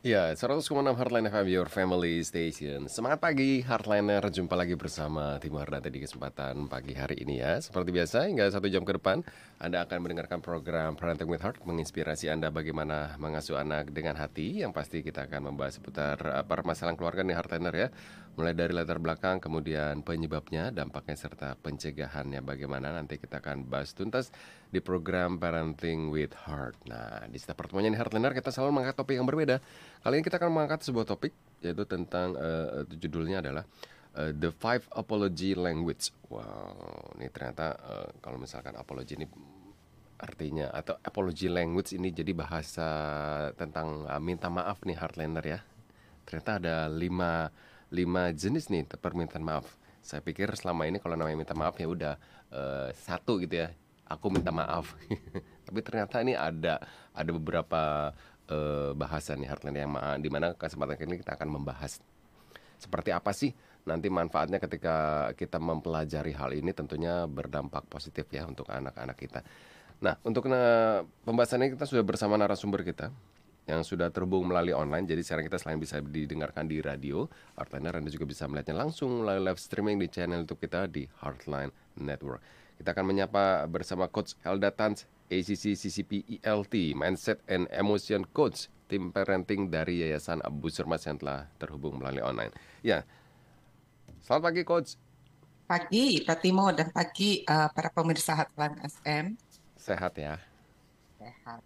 Ya, 100,6 Heartline FM, your family station. Semangat pagi, Heartliner. Jumpa lagi bersama Tim Hardata di kesempatan pagi hari ini ya. Seperti biasa, hingga satu jam ke depan, Anda akan mendengarkan program Parenting with Heart, menginspirasi Anda bagaimana mengasuh anak dengan hati. Yang pasti kita akan membahas seputar uh, permasalahan keluarga nih Heartliner ya. Mulai dari latar belakang, kemudian penyebabnya, dampaknya, serta pencegahannya bagaimana. Nanti kita akan bahas tuntas di program Parenting with Heart. Nah, di setiap pertemuannya nih Heartliner, kita selalu mengangkat topik yang berbeda. Kali ini kita akan mengangkat sebuah topik yaitu tentang uh, judulnya adalah uh, The Five Apology Language. Wow, ini ternyata uh, kalau misalkan apology ini artinya atau apology language ini jadi bahasa tentang uh, minta maaf nih hardliner ya. Ternyata ada lima lima jenis nih permintaan maaf. Saya pikir selama ini kalau namanya minta maaf ya udah uh, satu gitu ya. Aku minta maaf. Tapi ternyata ini ada ada beberapa uh, bahasan nih Heartland yang di mana kesempatan ini kita akan membahas seperti apa sih nanti manfaatnya ketika kita mempelajari hal ini tentunya berdampak positif ya untuk anak-anak kita. Nah, untuk nah, pembahasannya kita sudah bersama narasumber kita yang sudah terhubung melalui online. Jadi sekarang kita selain bisa didengarkan di radio, Heartliner Anda juga bisa melihatnya langsung melalui live streaming di channel YouTube kita di Heartline Network. Kita akan menyapa bersama Coach Helda Tans ACC CCP ELT Mindset and Emotion Coach tim parenting dari Yayasan Abu Surmas yang telah terhubung melalui online. Ya, selamat pagi Coach. Pagi Pak Timo dan pagi uh, para pemirsa Hotline SM. Sehat ya? Sehat.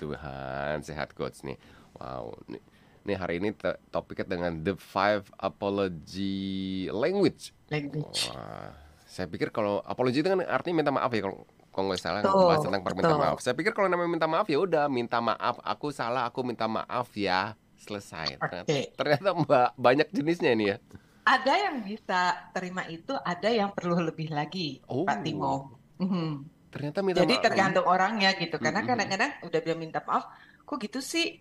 Tuhan sehat Coach nih. Wow, nih, nih hari ini topiknya dengan the five apology language. Language. Wah, saya pikir kalau apology itu kan artinya minta maaf ya kalau kalau nggak salah betul, bahas tentang permintaan maaf. Saya pikir kalau namanya minta maaf ya udah minta maaf, aku salah, aku minta maaf ya, selesai. Okay. Ternyata, mbak banyak jenisnya ini ya. Ada yang bisa terima itu, ada yang perlu lebih lagi, oh. Pak Timo. Mm-hmm. Ternyata minta Jadi maaf. tergantung orangnya gitu, karena mm-hmm. kadang-kadang udah bilang minta maaf, kok gitu sih?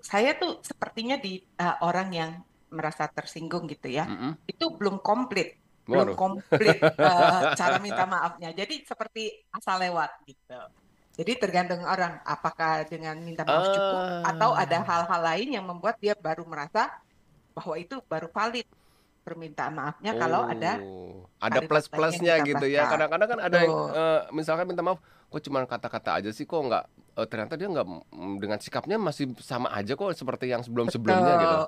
Saya tuh sepertinya di uh, orang yang merasa tersinggung gitu ya, mm-hmm. itu belum komplit belum komplit uh, cara minta maafnya. Jadi seperti asal lewat gitu. Jadi tergantung orang apakah dengan minta maaf cukup uh. atau ada hal-hal lain yang membuat dia baru merasa bahwa itu baru valid permintaan maafnya oh. kalau ada ada plus-plusnya gitu ya. Kadang-kadang kan ada yang uh, misalkan minta maaf kok cuma kata-kata aja sih kok nggak uh, ternyata dia nggak dengan sikapnya masih sama aja kok seperti yang sebelum-sebelumnya gitu.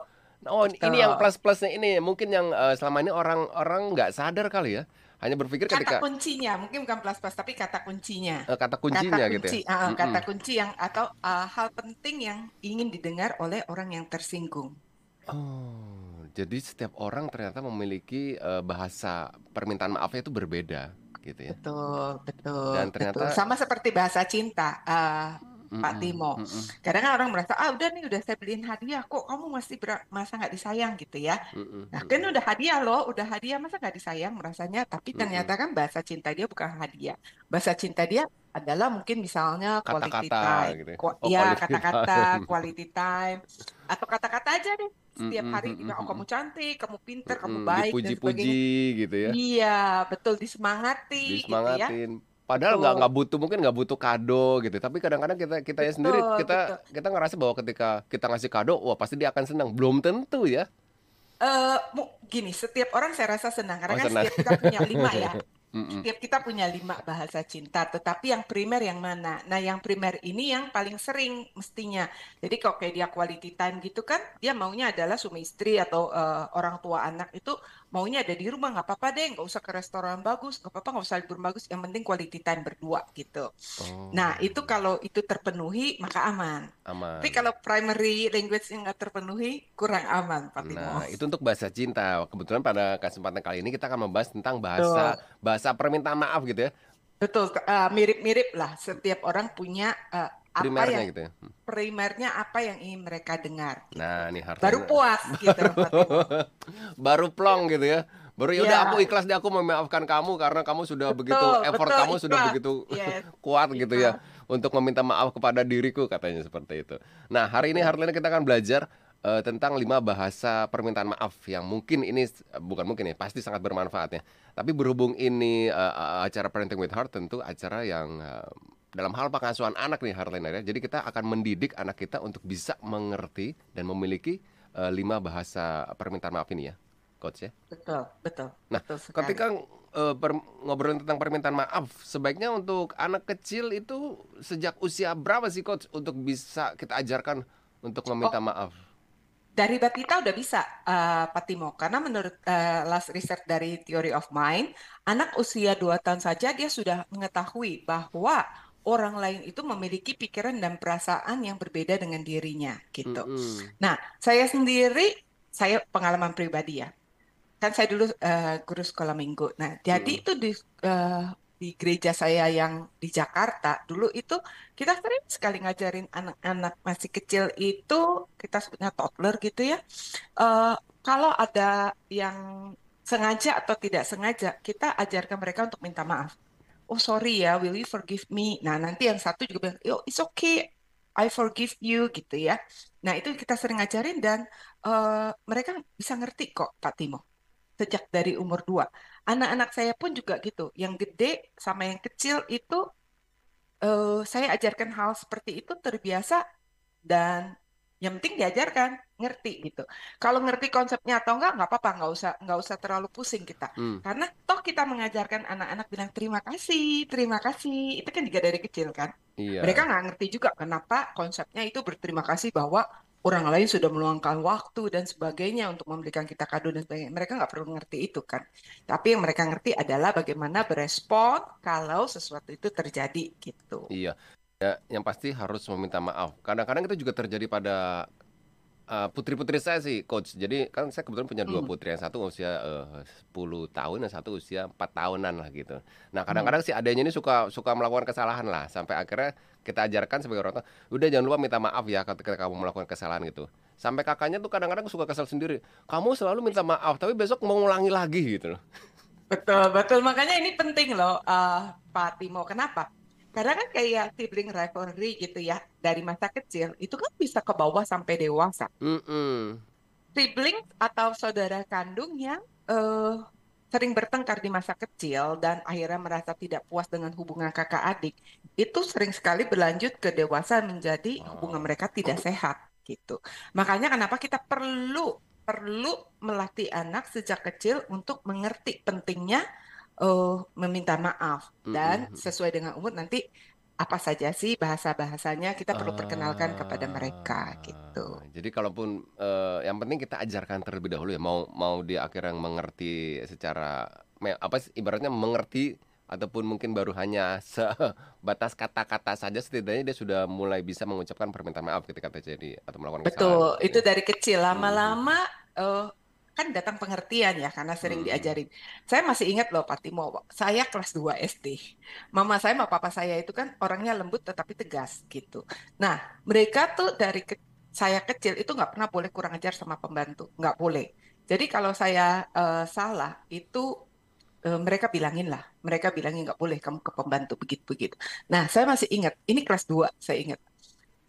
Oh, Betul. ini yang plus-plusnya ini mungkin yang uh, selama ini orang-orang nggak sadar kali ya. Hanya berpikir kata ketika kuncinya, mungkin bukan plus-plus tapi kata kuncinya. Uh, kata kuncinya kata gitu kunci, ya. Uh, kata kunci yang atau uh, hal penting yang ingin didengar oleh orang yang tersinggung. Oh, jadi setiap orang ternyata memiliki uh, bahasa permintaan maafnya itu berbeda gitu ya. Betul, betul. Dan ternyata betul. sama seperti bahasa cinta. Uh, Pak Timo. Mm -mm. Kadang kan orang merasa, ah udah nih udah saya beliin hadiah, kok kamu masih masa nggak disayang gitu ya. Mm -mm. Nah kan udah hadiah loh, udah hadiah masa nggak disayang merasanya. Tapi ternyata kan bahasa cinta dia bukan hadiah. Bahasa cinta dia adalah mungkin misalnya quality kata -kata, time. Gitu. Ya. Oh, ya kata-kata, quality time. Atau kata-kata aja deh. Setiap hari mm -mm. oh kamu cantik, kamu pinter, mm -mm. kamu baik Dipuji-puji gitu ya. Iya, betul disemangati. Disemangatin. Gitu ya. Padahal nggak nggak butuh mungkin nggak butuh kado gitu. Tapi kadang-kadang kita kita ya sendiri kita betul. kita ngerasa bahwa ketika kita ngasih kado, wah pasti dia akan senang. Belum tentu ya. Eh, uh, gini, setiap orang saya rasa senang karena oh, kan senang. setiap kita punya lima ya. Mm-mm. Setiap kita punya lima bahasa cinta, tetapi yang primer yang mana? Nah, yang primer ini yang paling sering mestinya. Jadi kalau kayak dia quality time gitu kan, dia maunya adalah suami istri atau uh, orang tua anak itu maunya ada di rumah nggak apa-apa deh nggak usah ke restoran bagus nggak apa-apa nggak usah libur bagus yang penting quality time berdua gitu oh. nah itu kalau itu terpenuhi maka aman aman tapi kalau primary language yang nggak terpenuhi kurang aman Pak nah itu untuk bahasa cinta kebetulan pada kesempatan kali ini kita akan membahas tentang bahasa Betul. bahasa permintaan maaf gitu ya Betul, uh, mirip-mirip lah. Setiap orang punya uh, primernya apa yang, gitu ya. Hmm. Primernya apa yang ingin mereka dengar. Nah, ini harta baru puas gitu. baru plong gitu ya. Baru ya udah ya. aku ikhlas deh aku memaafkan kamu karena kamu sudah betul, begitu effort betul, kamu ikhlas. sudah begitu yes. kuat gitu ya untuk meminta maaf kepada diriku katanya seperti itu. Nah, hari ini Harlina kita akan belajar uh, tentang lima bahasa permintaan maaf yang mungkin ini bukan mungkin ya pasti sangat bermanfaat ya. Tapi berhubung ini uh, acara Parenting with Heart tentu acara yang uh, dalam hal pengasuhan anak nih Harliner ya. Jadi kita akan mendidik anak kita untuk bisa mengerti dan memiliki uh, lima bahasa permintaan maaf ini ya, coach ya. Betul, betul. Nah, betul ketika uh, per, ngobrolin tentang permintaan maaf, sebaiknya untuk anak kecil itu sejak usia berapa sih coach untuk bisa kita ajarkan untuk meminta oh. maaf? dari batita udah bisa, uh, Pak Timo. Karena menurut uh, last research dari Theory of Mind, anak usia 2 tahun saja dia sudah mengetahui bahwa orang lain itu memiliki pikiran dan perasaan yang berbeda dengan dirinya, gitu. Mm -hmm. Nah, saya sendiri, saya pengalaman pribadi ya. Kan saya dulu uh, guru sekolah minggu. Nah, jadi mm. itu di uh, di gereja saya yang di Jakarta dulu itu kita sering sekali ngajarin anak-anak masih kecil itu kita sebutnya toddler gitu ya uh, kalau ada yang sengaja atau tidak sengaja kita ajarkan mereka untuk minta maaf oh sorry ya will you forgive me nah nanti yang satu juga bilang oh it's okay I forgive you gitu ya nah itu kita sering ngajarin dan uh, mereka bisa ngerti kok Pak Timo sejak dari umur 2. Anak-anak saya pun juga gitu. Yang gede sama yang kecil itu uh, saya ajarkan hal seperti itu terbiasa dan yang penting diajarkan ngerti gitu. Kalau ngerti konsepnya atau enggak nggak apa-apa, nggak usah nggak usah terlalu pusing kita. Hmm. Karena toh kita mengajarkan anak-anak bilang terima kasih, terima kasih. Itu kan juga dari kecil kan. Iya. Mereka nggak ngerti juga kenapa konsepnya itu berterima kasih bahwa orang lain sudah meluangkan waktu dan sebagainya untuk memberikan kita kado dan sebagainya. Mereka nggak perlu ngerti itu kan. Tapi yang mereka ngerti adalah bagaimana berespon kalau sesuatu itu terjadi gitu. Iya. Ya, yang pasti harus meminta maaf. Kadang-kadang itu juga terjadi pada uh, putri-putri saya sih, coach. Jadi kan saya kebetulan punya dua hmm. putri, yang satu usia uh, 10 tahun, yang satu usia 4 tahunan lah gitu. Nah, kadang-kadang hmm. si adanya ini suka suka melakukan kesalahan lah, sampai akhirnya kita ajarkan sebagai orang tua, udah jangan lupa minta maaf ya ketika kamu melakukan kesalahan gitu. Sampai kakaknya tuh kadang-kadang suka kesal sendiri. Kamu selalu minta maaf, tapi besok mau ngulangi lagi gitu loh. Betul, betul. Makanya ini penting loh, uh, Pak Timo. Kenapa? Karena kan kayak sibling rivalry gitu ya, dari masa kecil, itu kan bisa ke bawah sampai dewasa. Mm -mm. Sibling atau saudara kandung yang uh, sering bertengkar di masa kecil dan akhirnya merasa tidak puas dengan hubungan kakak adik, itu sering sekali berlanjut ke dewasa menjadi hubungan mereka tidak sehat gitu. Makanya kenapa kita perlu perlu melatih anak sejak kecil untuk mengerti pentingnya uh, meminta maaf dan sesuai dengan umur nanti apa saja sih bahasa-bahasanya kita perlu perkenalkan kepada mereka gitu. Jadi kalaupun uh, yang penting kita ajarkan terlebih dahulu ya mau mau dia akhirnya mengerti secara apa ibaratnya mengerti ataupun mungkin baru hanya sebatas kata-kata saja setidaknya dia sudah mulai bisa mengucapkan permintaan maaf ketika terjadi atau melakukan kesalahan. Betul, gitu ya. itu dari kecil lama-lama hmm. uh, kan datang pengertian ya karena sering hmm. diajarin. Saya masih ingat loh Pak Timo, saya kelas 2 SD. Mama saya sama papa saya itu kan orangnya lembut tetapi tegas gitu. Nah, mereka tuh dari ke saya kecil itu nggak pernah boleh kurang ajar sama pembantu, nggak boleh. Jadi kalau saya uh, salah itu uh, mereka bilangin lah, mereka bilangin nggak boleh kamu ke pembantu begitu begitu. Nah, saya masih ingat, ini kelas 2 saya ingat.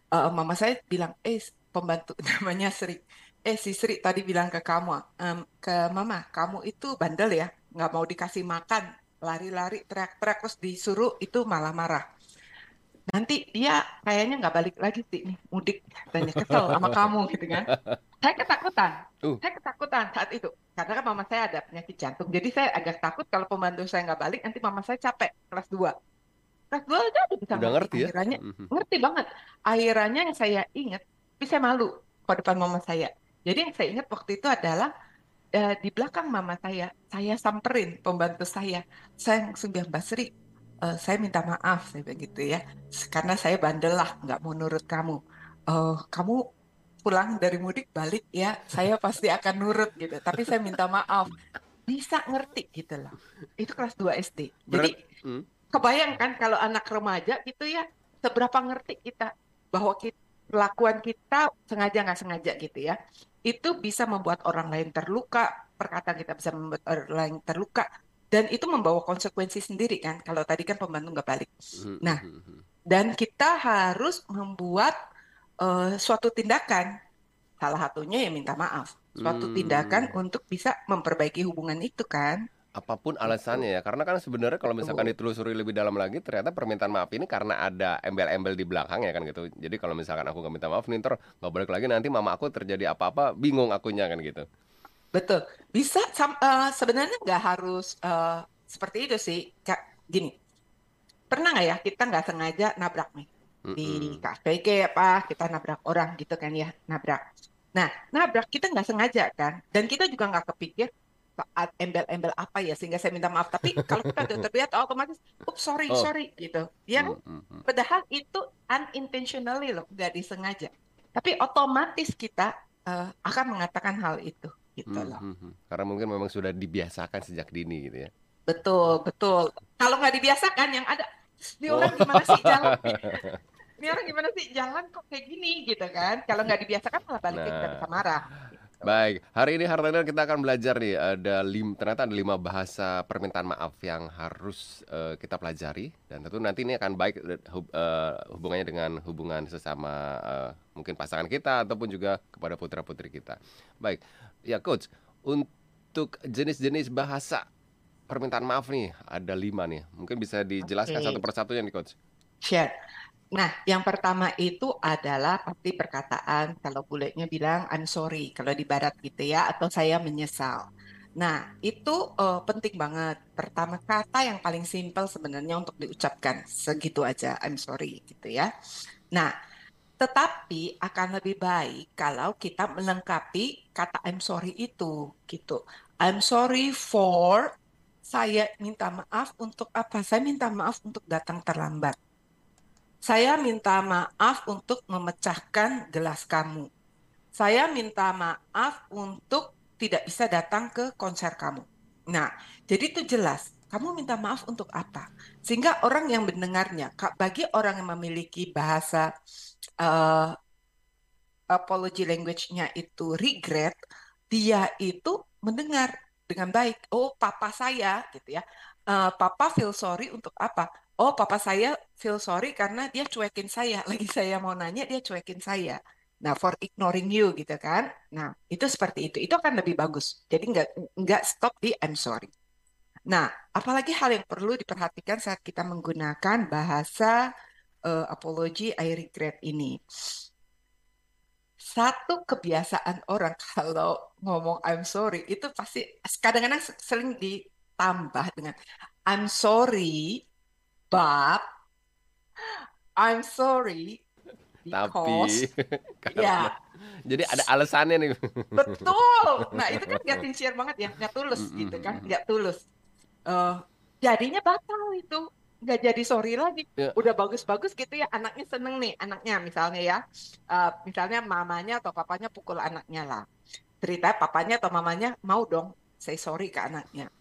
Uh, mama saya bilang, eh pembantu namanya Sri eh si Sri tadi bilang ke kamu, um, ke Mama, kamu itu bandel ya, nggak mau dikasih makan, lari-lari, teriak-teriak, terus disuruh itu malah marah. Nanti dia kayaknya nggak balik lagi sih nih mudik, tanya kesel sama kamu gitu kan. Saya ketakutan, uh. saya ketakutan saat itu, karena kan mama saya ada penyakit jantung, jadi saya agak takut kalau pembantu saya nggak balik, nanti mama saya capek kelas 2 kelas 2 aja udah bisa udah ngerti ya akhirnya mhm. ngerti banget akhirnya yang saya ingat bisa malu ke depan mama saya jadi yang saya ingat waktu itu adalah uh, di belakang mama saya, saya samperin pembantu saya. Saya langsung bilang, Mbak Sri, uh, saya minta maaf, saya begitu ya. Karena saya bandel lah, nggak mau nurut kamu. Uh, kamu pulang dari mudik balik ya, saya pasti akan nurut gitu. Tapi saya minta maaf. Bisa ngerti gitu loh. Itu kelas 2 SD. Jadi hmm. kebayangkan kalau anak remaja gitu ya, seberapa ngerti kita bahwa kita perlakuan kita sengaja nggak sengaja gitu ya itu bisa membuat orang lain terluka, perkataan kita bisa membuat orang lain terluka, dan itu membawa konsekuensi sendiri kan. Kalau tadi kan pembantu nggak balik. Hmm, nah, hmm, hmm, dan kita harus membuat uh, suatu tindakan, salah satunya ya minta maaf, suatu tindakan untuk bisa memperbaiki hubungan itu kan. Apa pun alasannya ya, karena kan sebenarnya kalau misalkan ditelusuri lebih dalam lagi, ternyata permintaan maaf ini karena ada embel-embel di belakang ya kan gitu. Jadi kalau misalkan aku nggak minta maaf nih, ntar nggak balik lagi nanti mama aku terjadi apa-apa, bingung akunya kan gitu. Betul. Bisa uh, sebenarnya nggak harus uh, seperti itu sih. Kak, gini, pernah nggak ya kita nggak sengaja nabrak nih di kafe kayak apa kita nabrak orang gitu kan ya nabrak. Nah nabrak kita nggak sengaja kan, dan kita juga nggak kepikir embel-embel apa ya sehingga saya minta maaf. Tapi kalau kita udah terlihat otomatis ups sorry oh. sorry gitu. Ya mm -hmm. padahal itu unintentionally loh nggak disengaja. Tapi otomatis kita uh, akan mengatakan hal itu gitu mm -hmm. loh karena mungkin memang sudah dibiasakan sejak dini gitu ya. Betul betul. Kalau nggak dibiasakan yang ada di orang oh. gimana sih jalan ini? Orang gimana sih jalan kok kayak gini? Gitu kan. Kalau nggak dibiasakan malah balik nah. kita bisa marah Baik, hari ini Hartaner kita akan belajar nih ada lim, ternyata ada lima bahasa permintaan maaf yang harus uh, kita pelajari dan tentu nanti ini akan baik hub, uh, hubungannya dengan hubungan sesama uh, mungkin pasangan kita ataupun juga kepada putra putri kita. Baik, ya coach untuk jenis-jenis bahasa permintaan maaf nih ada lima nih, mungkin bisa dijelaskan okay. satu persatunya nih coach. Sure. Nah, yang pertama itu adalah pasti perkataan kalau buletnya bilang I'm sorry kalau di barat gitu ya atau saya menyesal. Nah, itu uh, penting banget. Pertama kata yang paling simpel sebenarnya untuk diucapkan segitu aja I'm sorry gitu ya. Nah, tetapi akan lebih baik kalau kita melengkapi kata I'm sorry itu gitu. I'm sorry for saya minta maaf untuk apa? Saya minta maaf untuk datang terlambat saya minta maaf untuk memecahkan gelas kamu. Saya minta maaf untuk tidak bisa datang ke konser kamu. Nah, jadi itu jelas. Kamu minta maaf untuk apa? Sehingga orang yang mendengarnya, bagi orang yang memiliki bahasa uh, apology language-nya itu regret, dia itu mendengar dengan baik. Oh, papa saya, gitu ya. Uh, papa feel sorry untuk apa? Oh papa saya feel sorry karena dia cuekin saya. Lagi saya mau nanya dia cuekin saya. Nah, for ignoring you gitu kan. Nah, itu seperti itu. Itu akan lebih bagus. Jadi nggak nggak stop di I'm sorry. Nah, apalagi hal yang perlu diperhatikan saat kita menggunakan bahasa uh, apology I regret ini. Satu kebiasaan orang kalau ngomong I'm sorry itu pasti kadang-kadang sering ditambah dengan I'm sorry but I'm sorry because tapi ya. jadi ada alasannya nih. Betul. Nah itu kan nggak sincere banget ya nggak tulus gitu kan nggak tulus. Uh, jadinya batal itu. Nggak jadi sorry lagi. Ya. udah bagus-bagus gitu ya anaknya seneng nih anaknya misalnya ya. Uh, misalnya mamanya atau papanya pukul anaknya lah. Cerita papanya atau mamanya mau dong say sorry ke anaknya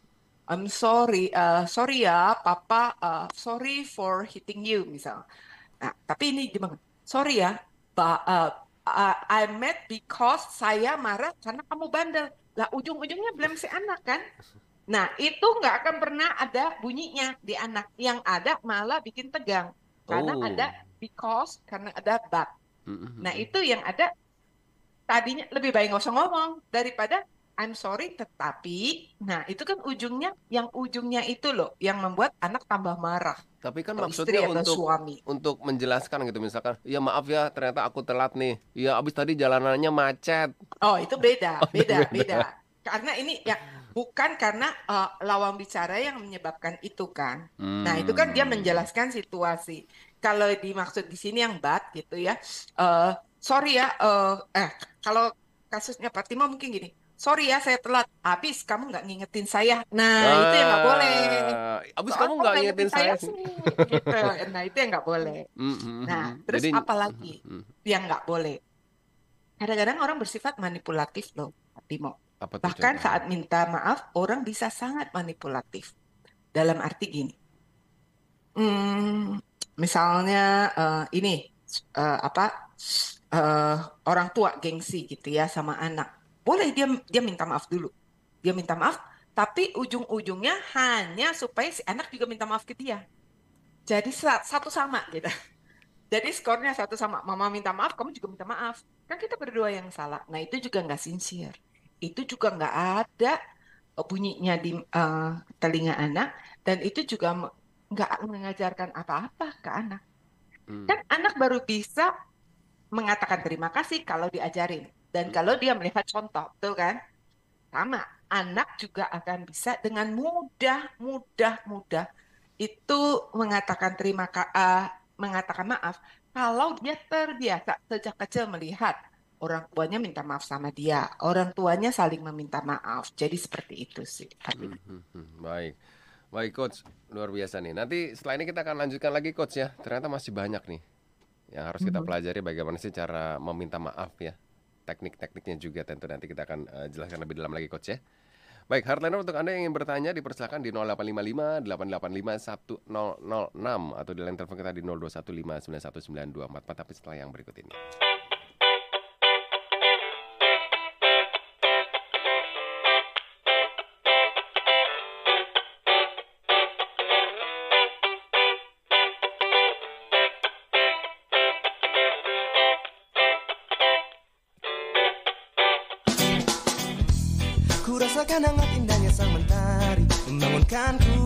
I'm sorry, uh, sorry ya, papa, uh, sorry for hitting you, misal. Nah, tapi ini gimana? Sorry ya, ba, uh, uh, I met because saya marah karena kamu bandel. Lah, ujung-ujungnya blame si anak kan? Nah, itu nggak akan pernah ada bunyinya di anak. Yang ada malah bikin tegang. Karena oh. ada because, karena ada but. Nah, itu yang ada tadinya lebih baik nggak usah ngomong daripada I'm sorry tetapi nah itu kan ujungnya yang ujungnya itu loh yang membuat anak tambah marah. Tapi kan maksudnya untuk suami. untuk menjelaskan gitu misalkan ya maaf ya ternyata aku telat nih. Ya abis tadi jalanannya macet. Oh, itu beda, oh, beda, beda, beda. Karena ini ya bukan karena uh, lawan bicara yang menyebabkan itu kan. Hmm. Nah, itu kan dia hmm. menjelaskan situasi. Kalau dimaksud di sini yang bad gitu ya. Uh, sorry ya uh, eh kalau kasusnya Fatima mungkin gini sorry ya saya telat. Habis kamu nggak ngingetin saya. Nah ah, itu yang nggak boleh. Habis kamu nggak ngingetin saya. sih. gitu. Nah itu yang nggak boleh. Mm -hmm. Nah terus Jadi, apa lagi mm -hmm. yang nggak boleh? Kadang-kadang orang bersifat manipulatif loh, Timo. Apa Bahkan saat minta maaf orang bisa sangat manipulatif. Dalam arti gini. Hmm, misalnya uh, ini uh, apa uh, orang tua gengsi gitu ya sama anak boleh dia dia minta maaf dulu. Dia minta maaf, tapi ujung-ujungnya hanya supaya si anak juga minta maaf ke dia. Jadi satu sama gitu. Jadi skornya satu sama. Mama minta maaf, kamu juga minta maaf. Kan kita berdua yang salah. Nah itu juga nggak sincere. Itu juga nggak ada bunyinya di uh, telinga anak dan itu juga nggak mengajarkan apa-apa ke anak. Hmm. Kan anak baru bisa mengatakan terima kasih kalau diajarin dan hmm. kalau dia melihat contoh, betul kan? Sama, anak juga akan bisa dengan mudah, mudah, mudah itu mengatakan terima uh, mengatakan maaf kalau dia terbiasa sejak kecil melihat orang tuanya minta maaf sama dia, orang tuanya saling meminta maaf. Jadi seperti itu sih. Hmm, hmm, hmm. Baik. Baik coach, luar biasa nih. Nanti setelah ini kita akan lanjutkan lagi coach ya. Ternyata masih banyak nih yang harus kita pelajari bagaimana sih cara meminta maaf ya. Teknik-tekniknya juga tentu nanti kita akan uh, jelaskan lebih dalam lagi coach ya. Baik, hardliner untuk Anda yang ingin bertanya dipersilakan di 0855 885 1006 atau di line telepon kita di 0215919244 tapi setelah yang berikut ini. Hangat indahnya sang mentari Membangunkanku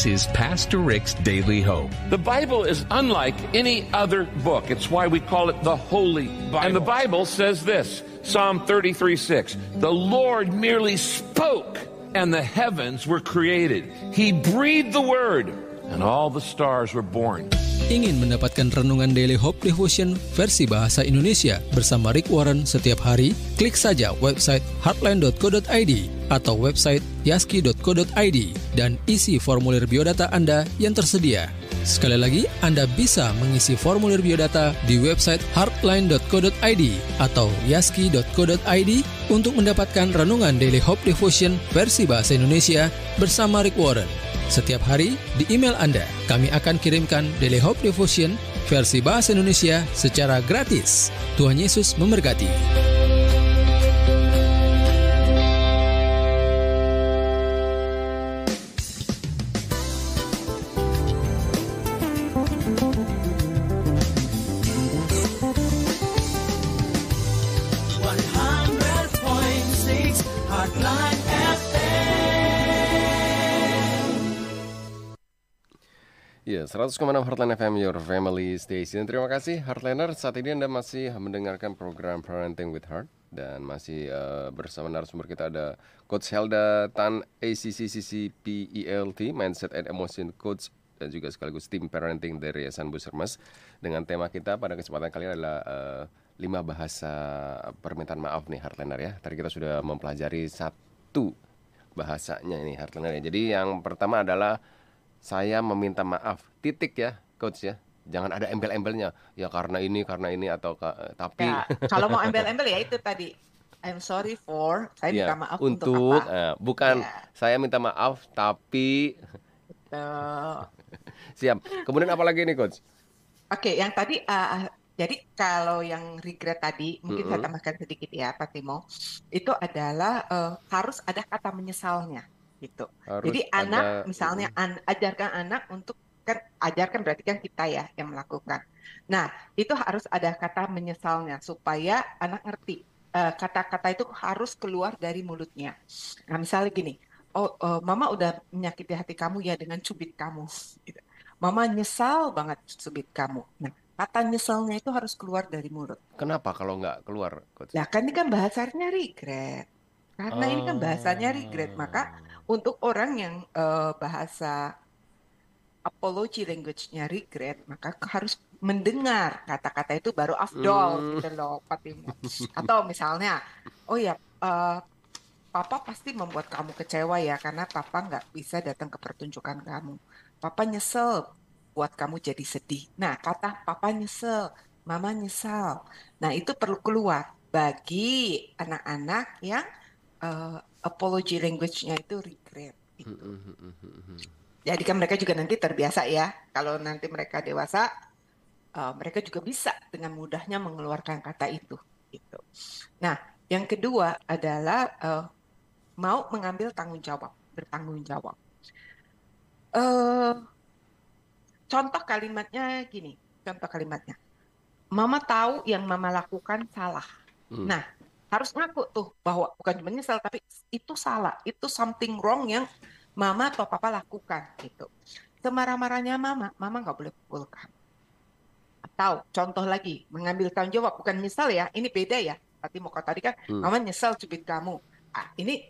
This is Pastor Rick's Daily Hope. The Bible is unlike any other book. It's why we call it the Holy Bible. And the Bible says this Psalm 33 6 The Lord merely spoke, and the heavens were created. He breathed the word, and all the stars were born. Ingin mendapatkan renungan Daily Hope Devotion versi bahasa Indonesia bersama Rick Warren setiap hari? Klik saja website heartline.co.id atau website yaski.co.id dan isi formulir biodata Anda yang tersedia. Sekali lagi, Anda bisa mengisi formulir biodata di website heartline.co.id atau yaski.co.id untuk mendapatkan renungan Daily Hope Devotion versi bahasa Indonesia bersama Rick Warren. Setiap hari di email Anda, kami akan kirimkan Daily Hope Devotion versi bahasa Indonesia secara gratis. Tuhan Yesus memberkati. 100,6 Heartline FM, your family station. Terima kasih Heartliner. Saat ini Anda masih mendengarkan program Parenting with Heart dan masih uh, bersama narasumber kita ada Coach Helda Tan ACCCCPELT Mindset and Emotion Coach dan juga sekaligus tim parenting dari Yayasan Busermas dengan tema kita pada kesempatan kali ini adalah uh, lima bahasa permintaan maaf nih Heartliner ya. Tadi kita sudah mempelajari satu bahasanya ini Heartliner ya. Jadi yang pertama adalah saya meminta maaf. Titik ya coach ya. Jangan ada embel-embelnya. Ya karena ini karena ini atau tapi ya, kalau mau embel-embel ya itu tadi. I'm sorry for saya ya, minta maaf untuk, untuk apa? uh, bukan ya. saya minta maaf tapi siap. Kemudian apa lagi nih coach? Oke okay, yang tadi uh, jadi kalau yang regret tadi mungkin mm -hmm. saya tambahkan sedikit ya Pak Timo. Itu adalah uh, harus ada kata menyesalnya gitu. Harus Jadi ada, anak misalnya an, ajarkan anak untuk kan ajarkan berarti kan kita ya yang melakukan. Nah, itu harus ada kata menyesalnya supaya anak ngerti kata-kata uh, itu harus keluar dari mulutnya. Nah, misalnya gini, oh uh, mama udah menyakiti hati kamu ya dengan cubit kamu. Gitu. Mama nyesal banget cubit kamu. Nah, kata nyesalnya itu harus keluar dari mulut. Kenapa kalau nggak keluar? Coach? Ya kan ini kan bahasanya regret. Karena oh. ini kan bahasanya regret, maka untuk orang yang uh, bahasa apology language-nya regret, maka harus mendengar kata-kata itu baru afdol hmm. gitu loh, Fatima. Atau misalnya, oh ya, uh, Papa pasti membuat kamu kecewa ya karena Papa nggak bisa datang ke pertunjukan kamu. Papa nyesel buat kamu jadi sedih. Nah, kata Papa nyesel, Mama nyesal. Nah, itu perlu keluar bagi anak-anak yang uh, apology language-nya itu regret. Gitu. Jadi kan mereka juga nanti terbiasa ya. Kalau nanti mereka dewasa, uh, mereka juga bisa dengan mudahnya mengeluarkan kata itu. Gitu. Nah, yang kedua adalah uh, mau mengambil tanggung jawab, bertanggung jawab. Uh, contoh kalimatnya gini, contoh kalimatnya. Mama tahu yang mama lakukan salah. Hmm. Nah, harus ngaku tuh bahwa bukan cuma nyesel tapi itu salah, itu something wrong yang mama atau papa lakukan gitu. Semarah-marahnya mama, mama nggak boleh pukul kamu. Atau contoh lagi, mengambil tanggung jawab bukan nyesel ya, ini beda ya. Tadi mau kata tadi kan, hmm. mama nyesel cubit kamu. Ah, ini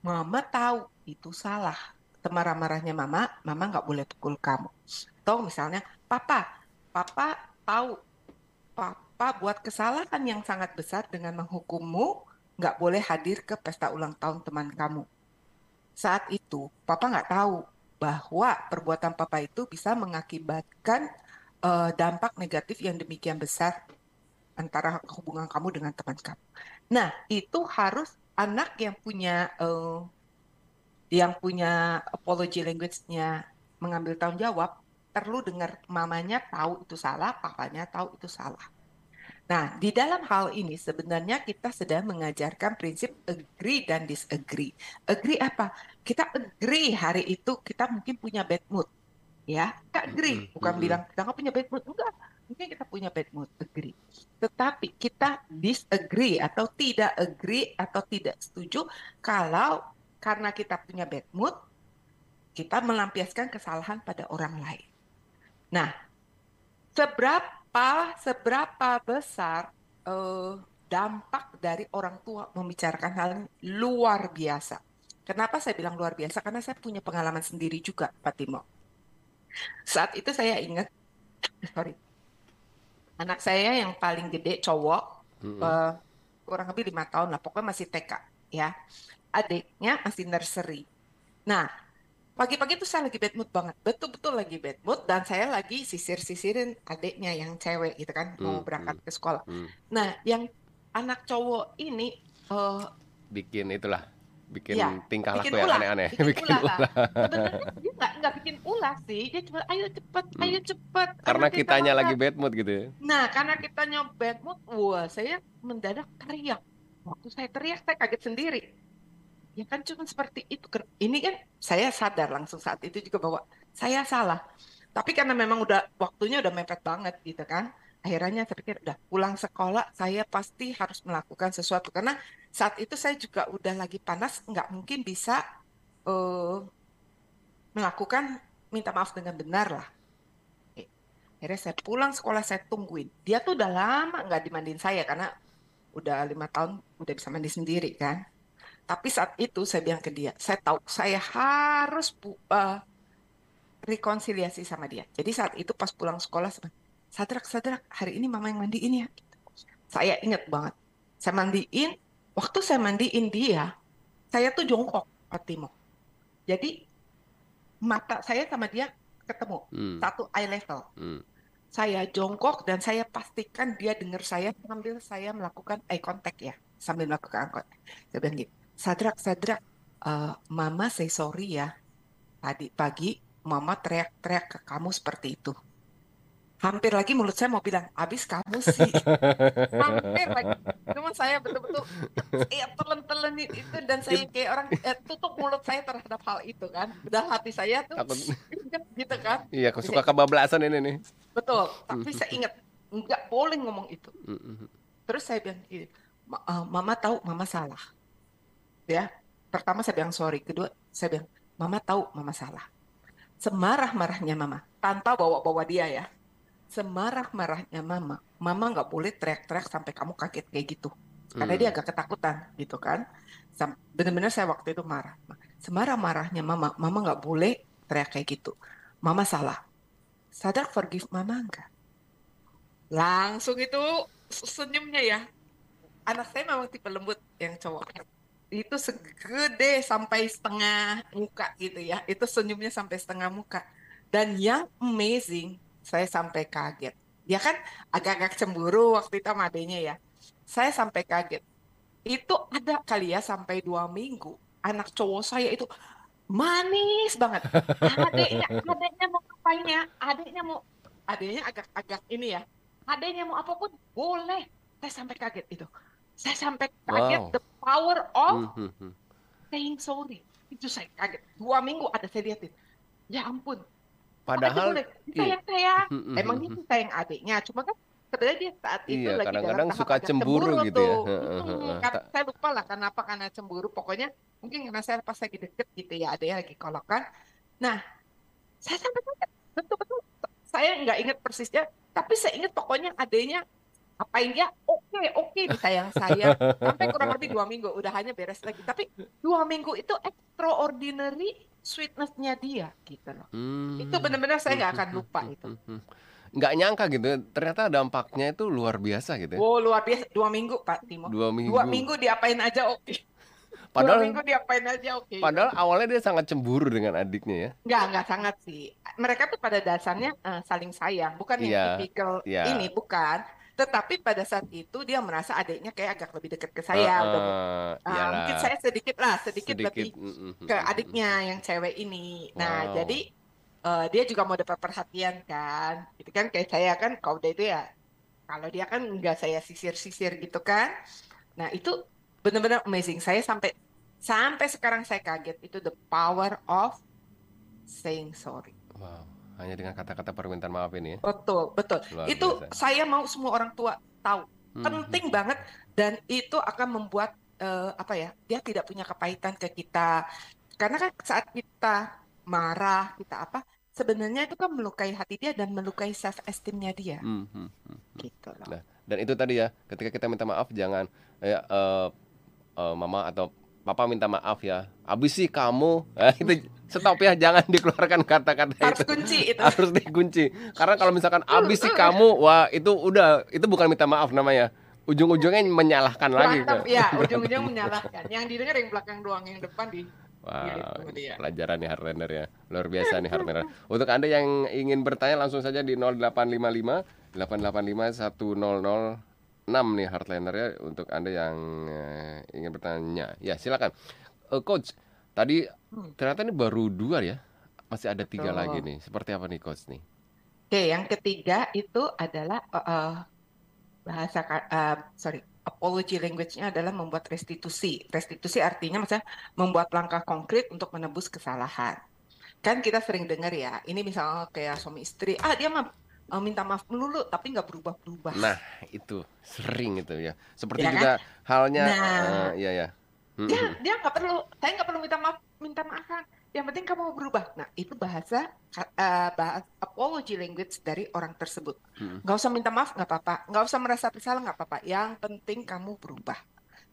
mama tahu itu salah. Semarah-marahnya mama, mama nggak boleh pukul kamu. Atau misalnya, papa, papa tahu, papa Papa buat kesalahan yang sangat besar dengan menghukummu nggak boleh hadir ke pesta ulang tahun teman kamu. Saat itu, Papa nggak tahu bahwa perbuatan Papa itu bisa mengakibatkan uh, dampak negatif yang demikian besar antara hubungan kamu dengan teman kamu. Nah, itu harus anak yang punya uh, yang punya apology language-nya mengambil tanggung jawab perlu dengar mamanya tahu itu salah, papanya tahu itu salah. Nah, di dalam hal ini sebenarnya kita sedang mengajarkan prinsip agree dan disagree. Agree apa? Kita agree hari itu kita mungkin punya bad mood. Ya, kita agree. Bukan mm -hmm. bilang kita nggak punya bad mood. Enggak, mungkin kita punya bad mood, agree. Tetapi kita disagree atau tidak agree atau tidak setuju kalau karena kita punya bad mood, kita melampiaskan kesalahan pada orang lain. Nah, seberapa seberapa besar uh, dampak dari orang tua membicarakan hal ini luar biasa. Kenapa saya bilang luar biasa? Karena saya punya pengalaman sendiri juga, Pak Timo. Saat itu saya ingat, sorry, anak saya yang paling gede cowok, mm -hmm. uh, kurang lebih lima tahun lah, pokoknya masih TK, ya. Adiknya masih nursery. Nah, pagi-pagi itu saya lagi bad mood banget, betul-betul lagi bad mood, dan saya lagi sisir-sisirin adiknya yang cewek gitu kan, mau berangkat ke sekolah. Nah, yang anak cowok ini uh, bikin itulah bikin ya, tingkah bikin laku yang aneh-aneh. Bikin, bikin ulah. ulah. Sebenarnya dia nggak nggak bikin ulah sih, dia cuma ayo cepet, hmm. ayo cepet. Karena kita kitanya lagi bad mood gitu ya. Nah, karena kitanya bad mood, wah saya mendadak teriak. Waktu saya teriak, saya kaget sendiri. Ya kan cuma seperti itu. Ini kan saya sadar langsung saat itu juga bahwa saya salah. Tapi karena memang udah waktunya udah mepet banget gitu kan. Akhirnya saya pikir udah pulang sekolah saya pasti harus melakukan sesuatu. Karena saat itu saya juga udah lagi panas nggak mungkin bisa uh, melakukan minta maaf dengan benar lah. Akhirnya saya pulang sekolah saya tungguin. Dia tuh udah lama nggak dimandiin saya karena udah lima tahun udah bisa mandi sendiri kan tapi saat itu saya bilang ke dia saya tahu saya harus uh, rekonsiliasi sama dia jadi saat itu pas pulang sekolah Sadrak, Sadrak, hari ini mama yang mandiin ya. Saya ingat banget. Saya mandiin, waktu saya mandiin dia, saya tuh jongkok, Pak Timo. Jadi mata saya sama dia ketemu, hmm. satu eye level. Hmm. Saya jongkok dan saya pastikan dia dengar saya sambil saya melakukan eye contact ya, sambil melakukan eye contact. Saya bilang gitu, Sadrak, Sadrak, uh, mama say sorry ya. Tadi pagi mama teriak-teriak ke kamu seperti itu. Hampir lagi mulut saya mau bilang abis kamu sih. Hampir lagi. Cuma saya betul-betul ya telan-telan itu dan saya kayak orang eh, tutup mulut saya terhadap hal itu kan. Udah hati saya tuh Aku... gitu kan. Iya aku suka kebablasan ini nih. Betul tapi saya ingat nggak boleh ngomong itu. Terus saya bilang gini eh, mama tahu mama salah ya pertama saya bilang sorry kedua saya bilang mama tahu mama salah semarah-marahnya mama tanpa bawa-bawa dia ya semarah-marahnya mama, mama nggak boleh teriak-teriak sampai kamu kaget kayak gitu. Karena hmm. dia agak ketakutan gitu kan. Benar-benar saya waktu itu marah. Semarah-marahnya mama, mama nggak boleh teriak kayak gitu. Mama salah. Sadar forgive mama enggak? Langsung itu senyumnya ya. Anak saya memang tipe lembut yang cowok. Itu segede sampai setengah muka gitu ya. Itu senyumnya sampai setengah muka. Dan yang amazing, saya sampai kaget. Dia kan agak-agak cemburu waktu itu sama ya. Saya sampai kaget. Itu ada kali ya sampai dua minggu. Anak cowok saya itu manis banget. Adiknya, adiknya mau ngapain ya? Adiknya mau, adiknya agak-agak ini ya. Adiknya mau apa pun boleh. Saya sampai kaget itu. Saya sampai kaget wow. Power of mm -hmm. saying sorry. Itu saya kaget. Dua minggu ada saya liatin. Ya ampun, Padahal sayang saya emang itu sayang adiknya, cuma kan sebenarnya dia saat itu iya, lagi kadang-kadang suka cemburu, cemburu gitu ya. Hmm, karena saya lupa lah kenapa karena cemburu. Pokoknya mungkin karena saya pas lagi deket gitu ya, adiknya lagi kolokan. Nah, saya sampai betul-betul saya nggak ingat persisnya, tapi saya ingat pokoknya adiknya apain dia oke okay, oke okay, disayang saya sampai kurang lebih dua minggu udah hanya beres lagi tapi dua minggu itu extraordinary sweetnessnya dia gitu loh. Hmm. Itu benar-benar saya nggak akan lupa hmm. itu. Nggak nyangka gitu, ternyata dampaknya itu luar biasa gitu. Ya. Oh luar biasa, dua minggu Pak Timo. Dua minggu. Dua minggu diapain aja oke. Okay. Padahal, dua minggu diapain aja oke. Okay. Padahal awalnya dia sangat cemburu dengan adiknya ya. Nggak, nggak sangat sih. Mereka tuh pada dasarnya uh, saling sayang, bukan yang yeah, tipikal yeah. ini, bukan tetapi pada saat itu dia merasa adiknya kayak agak lebih dekat ke saya. Uh, uh, uh, mungkin saya sedikit lah, sedikit, sedikit lebih mm, mm, ke adiknya yang cewek ini. Nah, wow. jadi uh, dia juga mau dapat perhatian kan. Itu kan kayak saya kan kalau udah itu ya, kalau dia kan nggak saya sisir-sisir gitu kan. Nah, itu benar-benar amazing. Saya sampai sampai sekarang saya kaget itu the power of saying sorry. Wow hanya dengan kata-kata permintaan maaf ini ya. Betul, betul. Luar itu biasa. saya mau semua orang tua tahu. Hmm. Penting banget dan itu akan membuat uh, apa ya? Dia tidak punya kepahitan ke kita. Karena kan saat kita marah, kita apa, sebenarnya itu kan melukai hati dia dan melukai self esteemnya dia. Hmm, hmm, hmm. Gitu loh. Nah, dan itu tadi ya, ketika kita minta maaf jangan ya eh, eh, mama atau papa minta maaf ya. Abis sih kamu, nah, itu stop ya, jangan dikeluarkan kata-kata Harus itu. kunci itu. Harus dikunci. Karena kalau misalkan abis sih kamu, wah itu udah itu bukan minta maaf namanya. Ujung-ujungnya menyalahkan lagi. Berantem, Kak. ya, ujung-ujung menyalahkan. Yang didengar yang belakang doang, yang depan di Wow, Gitu dia. pelajaran nih Hardliner ya. Luar biasa nih Hardliner. Untuk Anda yang ingin bertanya langsung saja di 0855 885 1006 nih Hardliner ya untuk Anda yang eh, ingin bertanya. Ya, silakan. Eh, coach, tadi ternyata ini baru dua ya. Masih ada tiga Betul. lagi nih. Seperti apa nih coach nih? Oke, yang ketiga itu adalah uh, uh, bahasa uh, sorry, apology language-nya adalah membuat restitusi. Restitusi artinya misalnya membuat langkah konkret untuk menebus kesalahan. Kan kita sering dengar ya, ini misalnya kayak suami istri, ah dia mah uh, minta maaf melulu tapi nggak berubah-berubah. Nah, itu sering itu ya. Seperti Ya kan? juga halnya Nah. eh, iya ya. Mm, Dia mm. dia nggak perlu, saya nggak perlu minta maaf, minta maafan. Yang penting kamu berubah. Nah, itu bahasa uh, bahasa apology language dari orang tersebut. Hmm. Nggak usah minta maaf, nggak apa-apa. Nggak usah merasa bersalah, nggak apa-apa. Yang penting kamu berubah.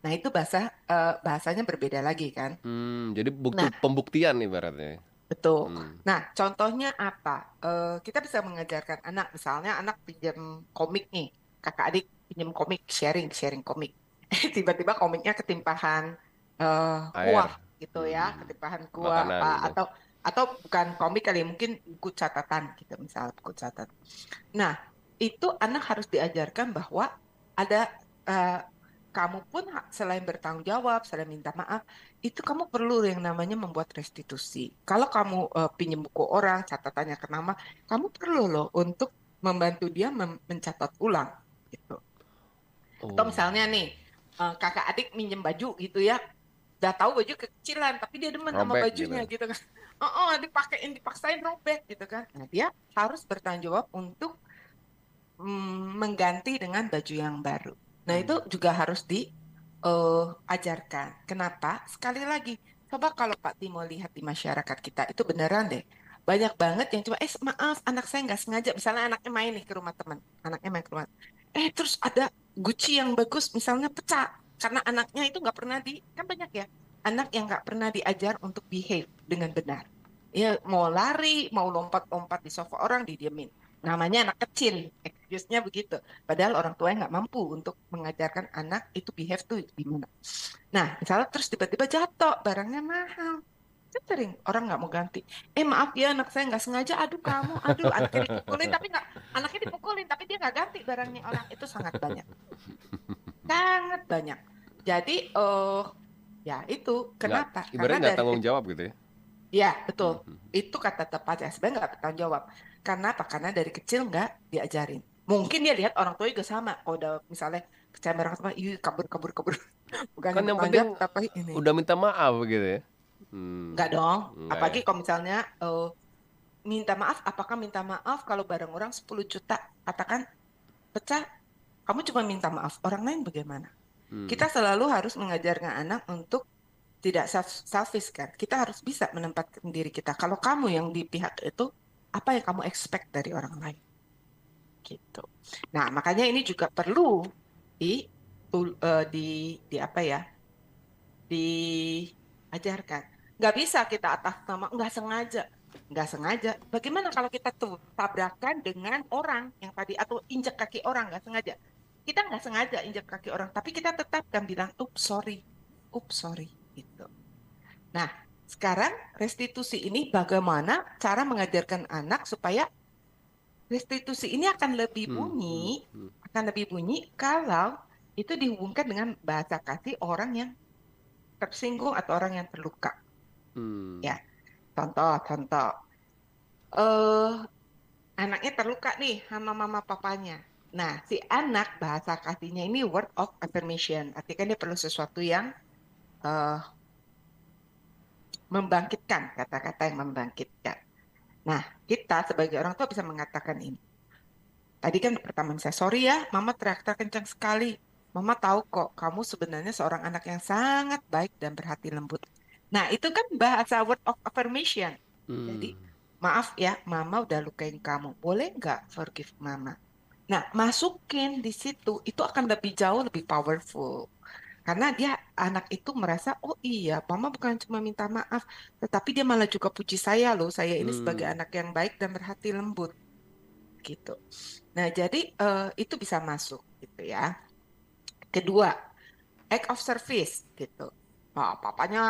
Nah, itu bahasa uh, bahasanya berbeda lagi kan? Hmm, jadi bukti Nah. pembuktian nih ibaratnya. Betul. Hmm. Nah, contohnya apa? Eh, kita bisa mengajarkan anak, misalnya anak pinjam komik nih, kakak adik pinjam komik, sharing, sharing komik. Tiba-tiba komiknya ketimpahan Air. kuah gitu ya, Hmm. ketimpahan kuah Makanan gitu. atau atau bukan komik kali, mungkin buku catatan gitu, misalnya buku catatan. Nah, itu anak harus diajarkan bahwa ada eh, kamu pun selain bertanggung jawab, selain minta maaf, itu kamu perlu yang namanya membuat restitusi. Kalau kamu eh, pinjam buku orang, catatannya ke nama, kamu perlu loh untuk membantu dia mem- mencatat ulang gitu. Atau Oh. misalnya nih, eh, kakak adik minjem baju gitu ya, udah tahu baju kekecilan, tapi dia demen sama Robek bajunya gitu kan. Oh, oh, dipakein, dipaksain robek gitu kan. Nah, dia harus bertanggung jawab untuk mm, mengganti dengan baju yang baru. Nah, itu juga harus diajarkan. Kenapa? Sekali lagi, coba kalau Pak Timo lihat di masyarakat kita, itu beneran deh. Banyak banget yang cuma, eh maaf, anak saya nggak sengaja. Misalnya anaknya main nih ke rumah teman, anaknya main ke rumah. Eh, terus ada Gucci yang bagus, misalnya pecah. Karena anaknya itu nggak pernah di, kan banyak ya, anak yang nggak pernah diajar untuk behave dengan benar. Ya, mau lari, mau lompat-lompat di sofa orang, didiemin. Namanya anak kecil, excuse-nya begitu. Padahal orang tua nggak mampu untuk mengajarkan anak itu behave tuh gimana. Nah, misalnya terus tiba-tiba jatuh, barangnya mahal. Kan sering orang nggak mau ganti. Eh maaf ya anak saya nggak sengaja, aduh kamu, aduh anaknya dipukulin tapi nggak, anaknya dipukulin tapi dia nggak ganti barangnya orang itu sangat banyak, sangat banyak. Jadi, eh ya itu Nggak- kenapa? ibaratnya Karena nggak tanggung jawab gitu ya. Ya, betul. Hmm. Itu kata tepatnya. Sebenarnya nggak bertanggung jawab. Karena apa? Karena dari kecil nggak diajarin. Mungkin dia lihat orang tua juga sama. Kalau udah misalnya percaya barang sama, iya kabur, kabur, kabur. Bukan Kan yang penting jawab, tapi ini. Udah minta maaf gitu ya. Hmm. Nggak dong. Nggak Apalagi ya. kalau misalnya eh, minta maaf, apakah minta maaf kalau barang orang 10 juta, katakan pecah, kamu cuma minta maaf. Orang lain bagaimana? Hmm. Kita selalu harus mengajarkan anak untuk tidak self- selfish kan. Kita harus bisa menempatkan diri kita. Kalau kamu yang di pihak itu, apa yang kamu expect dari orang lain? Gitu. Nah, makanya ini juga perlu di eh, di di apa ya? Diajarkan. Nggak bisa kita atas nama nggak sengaja. Nggak sengaja. Bagaimana kalau kita tuh tabrakan dengan orang yang tadi atau injak kaki orang nggak sengaja? Kita nggak sengaja injak kaki orang, tapi kita tetap kan bilang, "Ups, sorry. Ups, sorry." Gitu. Nah, sekarang restitusi ini bagaimana cara mengajarkan anak supaya restitusi ini akan lebih Hmm, bunyi, hmm, hmm. akan lebih bunyi kalau itu dihubungkan dengan bahasa kasih orang yang tersinggung atau orang yang terluka. Hmm. Ya. Contoh, contoh. Eh, anaknya terluka nih sama mama papanya. Nah, si anak bahasa kasihnya ini word of affirmation. Artinya dia perlu sesuatu yang eh, membangkitkan, kata-kata yang membangkitkan. Nah, kita sebagai orang tua bisa mengatakan ini. Tadi kan pertama saya, sorry ya, mama teriak-teriak kencang sekali. Mama tahu kok, kamu sebenarnya seorang anak yang sangat baik dan berhati lembut. Nah, itu kan bahasa word of affirmation. Jadi maaf ya, mama udah lukain kamu. Boleh nggak forgive mama? Nah, masukin di situ itu akan lebih jauh lebih powerful. Karena dia anak itu merasa, oh iya, mama bukan cuma minta maaf, tetapi dia malah juga puji saya loh. Saya ini sebagai Hmm. anak yang baik dan berhati lembut gitu. Nah, jadi eh, itu bisa masuk gitu ya. Kedua, act of service gitu. Nah, papanya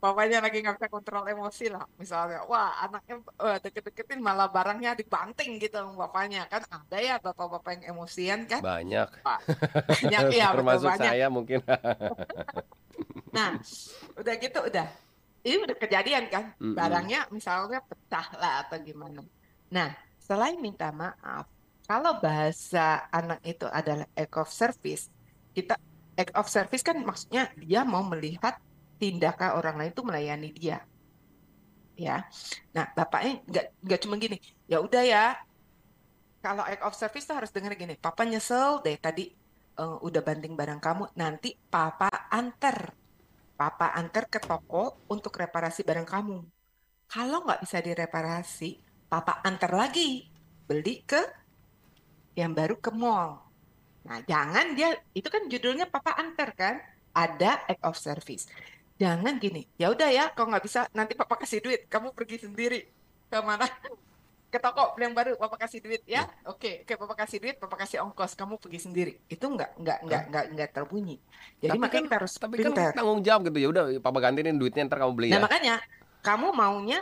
papanya lagi nggak bisa kontrol emosi lah misalnya. Wah anaknya eh, deket-deketin malah barangnya dibanting gitu sama bapaknya. Kan ada ya bapak-bapak yang emosian kan? Banyak. Banyak ya betul Termasuk banyak. saya mungkin. nah udah gitu udah. Ini udah kejadian kan? Mm-mm. barangnya misalnya pecah lah atau gimana. Nah selain minta maaf kalau bahasa anak itu adalah act of service kita act of service kan maksudnya dia mau melihat tindakan orang lain itu melayani dia? Ya. Nah bapaknya nggak nggak cuma gini ya udah ya kalau act of service tuh harus dengar gini papa nyesel deh tadi eh, udah banding barang kamu nanti papa anter papa anter ke toko untuk reparasi barang kamu. Kalau nggak bisa direparasi papa anter lagi beli ke yang baru ke mall. Nah jangan dia itu kan judulnya papa anter kan ada act of service jangan gini. Ya udah ya kalau nggak bisa nanti papa kasih duit. Kamu pergi sendiri. Ke mana? Ke toko beli yang baru papa kasih duit ya? Oke oke papa kasih duit papa kasih ongkos. Kamu pergi sendiri. Itu nggak nggak nggak nggak nggak terbunyi. Jadi Tapi makanya kan, kita harus tapi kan pintar tanggung jawab gitu. Ya. Udah, papa gantiin duitnya ntar kamu beli nah ya. makanya kamu maunya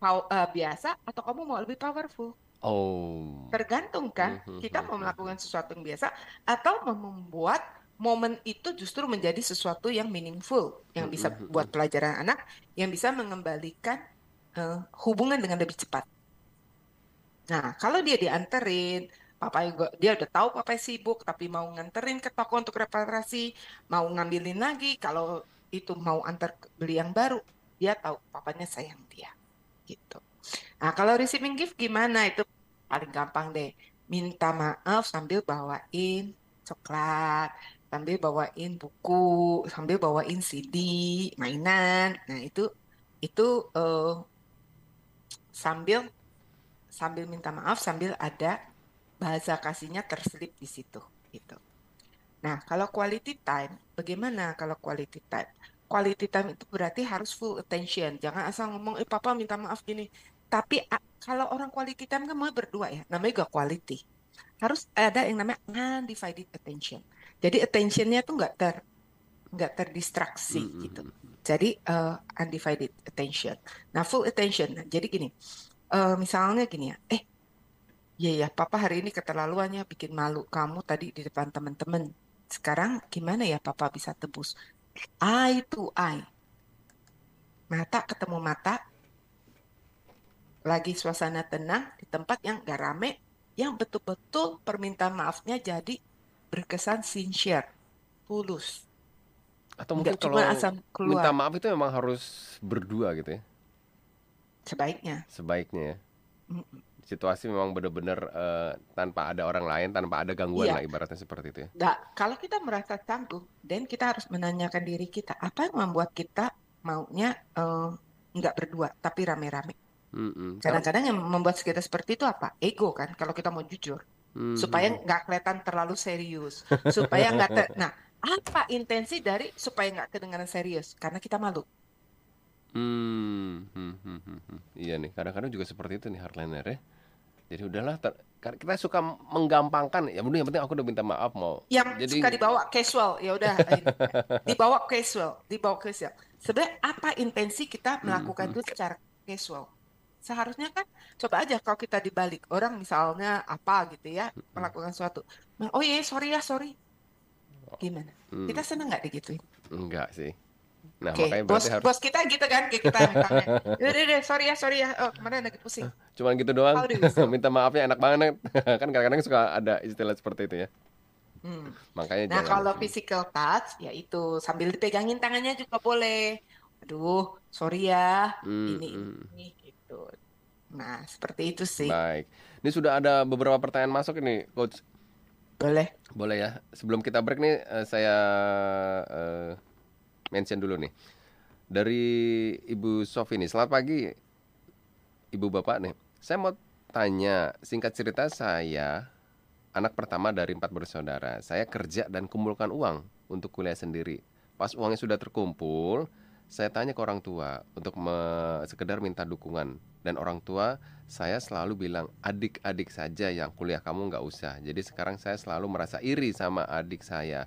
pow- eh, biasa atau kamu mau lebih powerful? Oh. tergantung kan Mhm, kita mau mhm. melakukan sesuatu yang biasa atau mau membuat momen itu justru menjadi sesuatu yang meaningful yang bisa buat pelajaran anak yang bisa mengembalikan eh, hubungan dengan lebih cepat Nah, kalau dia dianterin, papa juga dia udah tahu papa sibuk tapi mau nganterin ke toko untuk reparasi, mau ngambilin lagi kalau itu mau antar beli yang baru, dia tahu papanya sayang dia. Gitu. Nah, kalau receiving gift gimana? Itu paling gampang deh. Minta maaf sambil bawain coklat, sambil bawain buku, sambil bawain CD, mainan. Nah, itu itu eh, sambil sambil minta maaf sambil ada bahasa kasihnya terselip di situ gitu. Nah, kalau quality time, bagaimana kalau quality time? Quality time itu berarti harus full attention. Jangan asal ngomong, eh papa minta maaf gini. Tapi kalau orang quality time kan mau berdua ya, namanya juga quality. Harus ada yang namanya undivided attention. Jadi attentionnya tuh nggak ter nggak terdistraksi Mm-mm. gitu. Jadi eh, undivided attention. Nah, full attention. Nah, jadi gini, eh, misalnya gini ya, eh, iya ya, papa hari ini keterlaluannya bikin malu kamu tadi di depan teman-teman. Sekarang gimana ya papa bisa tebus? Eye to eye. Mata ketemu mata, lagi suasana tenang di tempat yang gak rame, yang betul-betul permintaan maafnya jadi berkesan sincere, tulus. Atau mungkin Nggak cuma kalau minta keluar maaf itu memang harus berdua gitu ya. sebaiknya. Sebaiknya ya. Situasi memang benar-benar eh, tanpa ada orang lain, tanpa ada gangguan Iya. lah ibaratnya seperti itu ya. Nah, kalau kita merasa canggung, dan kita harus menanyakan diri kita, apa yang membuat kita maunya eh, nggak berdua, tapi rame-rame. Kadang-kadang yang membuat kita seperti itu apa? Ego kan, kalau kita mau jujur. Mhm. Supaya nggak kelihatan terlalu serius. Supaya nggak ter... Nah, apa intensi dari supaya nggak kedengaran serius? Karena kita malu. Hmm, hmm, hmm, hmm, hmm. Iya nih, kadang-kadang juga seperti itu nih hardliner ya. Jadi udahlah, ter- kita suka menggampangkan. Ya udah yang penting aku udah minta maaf mau. Yang Jadi suka dibawa casual, ya udah dibawa casual, dibawa casual. Sebenarnya apa intensi kita melakukan itu secara casual? Seharusnya kan coba aja kalau kita dibalik orang misalnya apa gitu ya melakukan sesuatu. Nah, oh iya sorry ya sorry. Gimana? Hmm, Kita seneng nggak digituin? enggak sih. Nah, Oke, makanya bos harus bos kita gitu kan, kayak kita udah deh sorry ya sorry ya, oh kemarin lagi pusing. cuman gitu doang. Minta maafnya enak banget. kan kadang-kadang suka ada istilah seperti itu ya. Hmm. Makanya Nah, jangan kalau physical touch, ya itu sambil dipegangin tangannya juga boleh. Aduh, sorry ya, Hmm, ini, hmm. ini, gitu. Nah, seperti itu sih. Baik. Ini sudah ada beberapa pertanyaan masuk ini, coach. Boleh. Boleh ya. Sebelum kita break nih, eh, saya eh, mention dulu nih. dari Ibu Sofi nih. Selamat pagi, Ibu Bapak nih. Saya mau tanya, singkat cerita saya anak pertama dari empat bersaudara. Saya kerja dan kumpulkan uang untuk kuliah sendiri. Pas uangnya sudah terkumpul, saya tanya ke orang tua untuk me sekedar minta dukungan dan orang tua saya selalu bilang adik-adik saja yang kuliah kamu nggak usah. Jadi sekarang saya selalu merasa iri sama adik saya.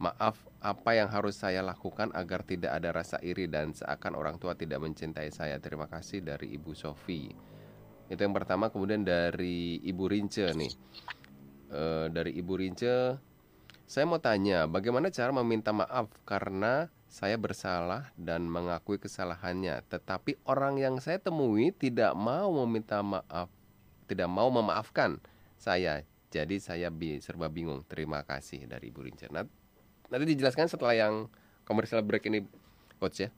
Maaf, apa yang harus saya lakukan agar tidak ada rasa iri dan seakan orang tua tidak mencintai saya? Terima kasih dari Ibu Sofi. Itu yang pertama, kemudian dari Ibu Rince nih. E, dari Ibu Rince, saya mau tanya, bagaimana cara meminta maaf karena saya bersalah dan mengakui kesalahannya, tetapi orang yang saya temui tidak mau meminta maaf, tidak mau memaafkan saya. Jadi saya bi serba bingung. Terima kasih dari Ibu Rince. Nah, Nanti dijelaskan setelah yang komersial break ini, coach ya.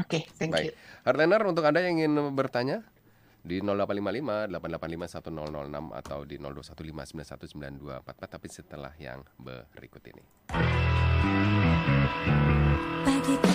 Oke, okay, thank Baik. you. Hardliner untuk Anda yang ingin bertanya di 0855 885 1006 atau di 0215 919244 tapi setelah yang berikut ini. bagaikan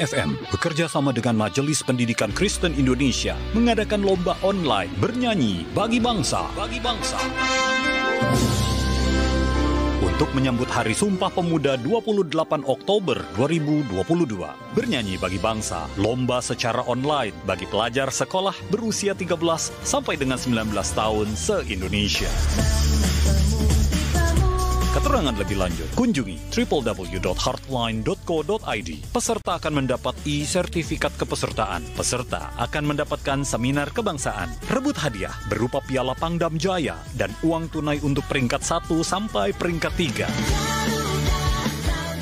FM bekerja sama dengan Majelis Pendidikan Kristen Indonesia mengadakan lomba online bernyanyi bagi bangsa. Bagi bangsa. untuk menyambut Hari Sumpah Pemuda 28 Oktober 2022. Bernyanyi bagi bangsa, lomba secara online bagi pelajar sekolah berusia 13 sampai dengan 19 tahun se-Indonesia. Keterangan lebih lanjut, kunjungi www.heartline.co.id. Peserta akan mendapat e-sertifikat kepesertaan. Peserta akan mendapatkan seminar kebangsaan, rebut hadiah berupa piala Pangdam Jaya, dan uang tunai untuk peringkat 1 sampai peringkat 3.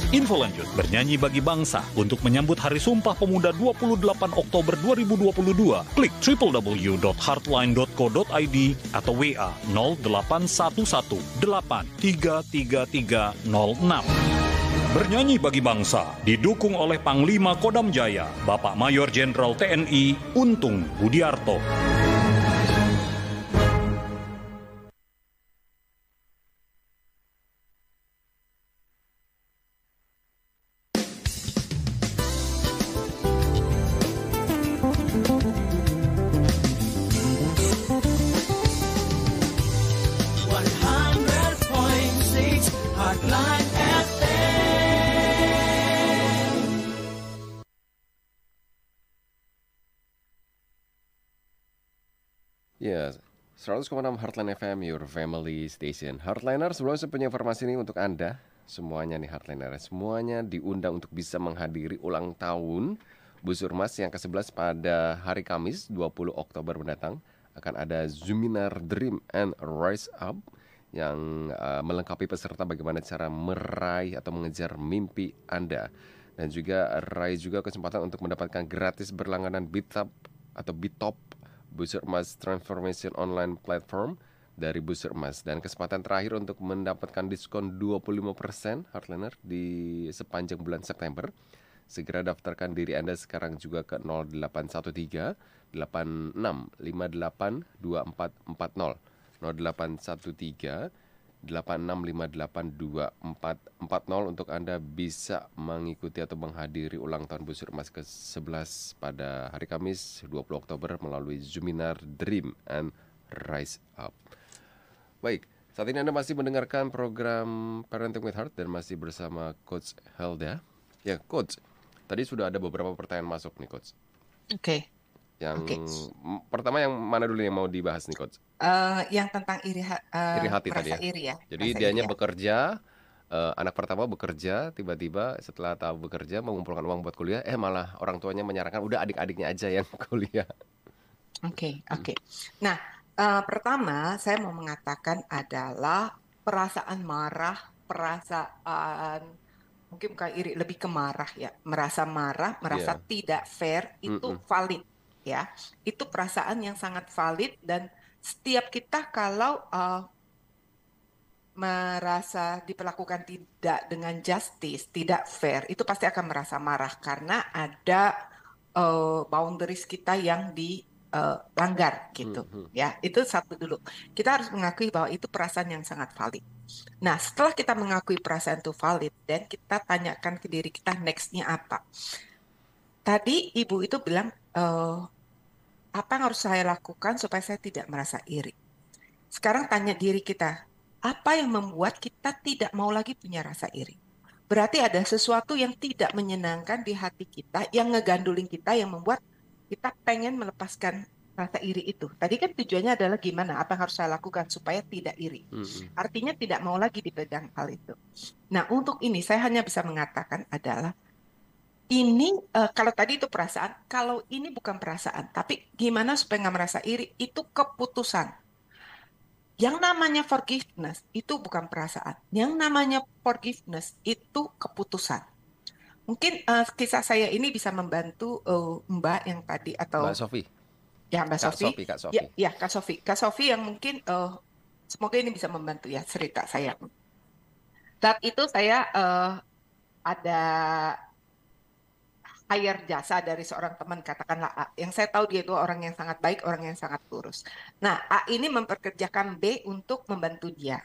Info lanjut, bernyanyi bagi bangsa untuk menyambut Hari Sumpah Pemuda 28 Oktober 2022. Klik www.heartline.co.id atau WA 0811833306. Bernyanyi bagi bangsa didukung oleh Panglima Kodam Jaya, Bapak Mayor Jenderal TNI Untung Budiarto. Ya, 100,6 Heartline FM, your family station. Heartliner, sebelumnya saya punya informasi ini untuk Anda. Semuanya nih Heartliner, semuanya diundang untuk bisa menghadiri ulang tahun Busurmas yang ke-11 pada hari Kamis 20 Oktober mendatang. Akan ada Zuminar Dream and Rise Up yang uh, melengkapi peserta bagaimana cara meraih atau mengejar mimpi Anda. Dan juga raih juga kesempatan untuk mendapatkan gratis berlangganan Bitop atau Bitop Busur Emas Transformation Online Platform dari Busur Emas dan kesempatan terakhir untuk mendapatkan diskon 25% Heartliner di sepanjang bulan September. Segera daftarkan diri Anda sekarang juga ke 0813 8658 2440 0813 86582440 untuk Anda bisa mengikuti atau menghadiri ulang tahun Busur Emas ke-11 pada hari Kamis 20 Oktober melalui Zuminar Dream and Rise Up. Baik, saat ini Anda masih mendengarkan program Parenting with Heart dan masih bersama Coach Helda. Ya, Coach, tadi sudah ada beberapa pertanyaan masuk nih, Coach. Oke. Okay. Yang okay. pertama yang mana dulu yang mau dibahas nih, Coach? Uh, yang tentang iri, ha uh, iri hati tadi ya. Iri ya. Jadi dianya ya. bekerja, uh, anak pertama bekerja, tiba-tiba setelah tahu bekerja mengumpulkan uang buat kuliah, eh malah orang tuanya menyarankan udah adik-adiknya aja yang kuliah. Oke, okay, oke. Okay. Nah, uh, pertama saya mau mengatakan adalah perasaan marah, perasaan mungkin bukan iri, lebih ke marah ya, merasa marah, merasa yeah. tidak fair itu mm -mm. valid ya. Itu perasaan yang sangat valid dan setiap kita kalau uh, merasa diperlakukan tidak dengan justice, tidak fair, itu pasti akan merasa marah karena ada uh, boundaries kita yang dilanggar uh, gitu. Hmm, hmm. Ya, itu satu dulu. Kita harus mengakui bahwa itu perasaan yang sangat valid. Nah, setelah kita mengakui perasaan itu valid dan kita tanyakan ke diri kita nextnya apa. Tadi ibu itu bilang uh, apa yang harus saya lakukan supaya saya tidak merasa iri? Sekarang tanya diri kita, apa yang membuat kita tidak mau lagi punya rasa iri? Berarti ada sesuatu yang tidak menyenangkan di hati kita, yang ngegandulin kita, yang membuat kita pengen melepaskan rasa iri itu. Tadi kan tujuannya adalah gimana, apa yang harus saya lakukan supaya tidak iri. Artinya tidak mau lagi dipegang hal itu. Nah, untuk ini saya hanya bisa mengatakan adalah ini uh, kalau tadi itu perasaan, kalau ini bukan perasaan, tapi gimana supaya nggak merasa iri, itu keputusan. Yang namanya forgiveness itu bukan perasaan. Yang namanya forgiveness itu keputusan. Mungkin uh, kisah saya ini bisa membantu uh, Mbak yang tadi atau Mbak Sofi. Ya Mbak Kak Sofi. Sofi Kak Sofi. Ya, ya Kak Sofi. Kak Sofi yang mungkin uh, semoga ini bisa membantu ya cerita saya. Saat itu saya uh, ada hire jasa dari seorang teman katakanlah A. Yang saya tahu dia itu orang yang sangat baik orang yang sangat lurus nah A ini memperkerjakan B untuk membantu dia.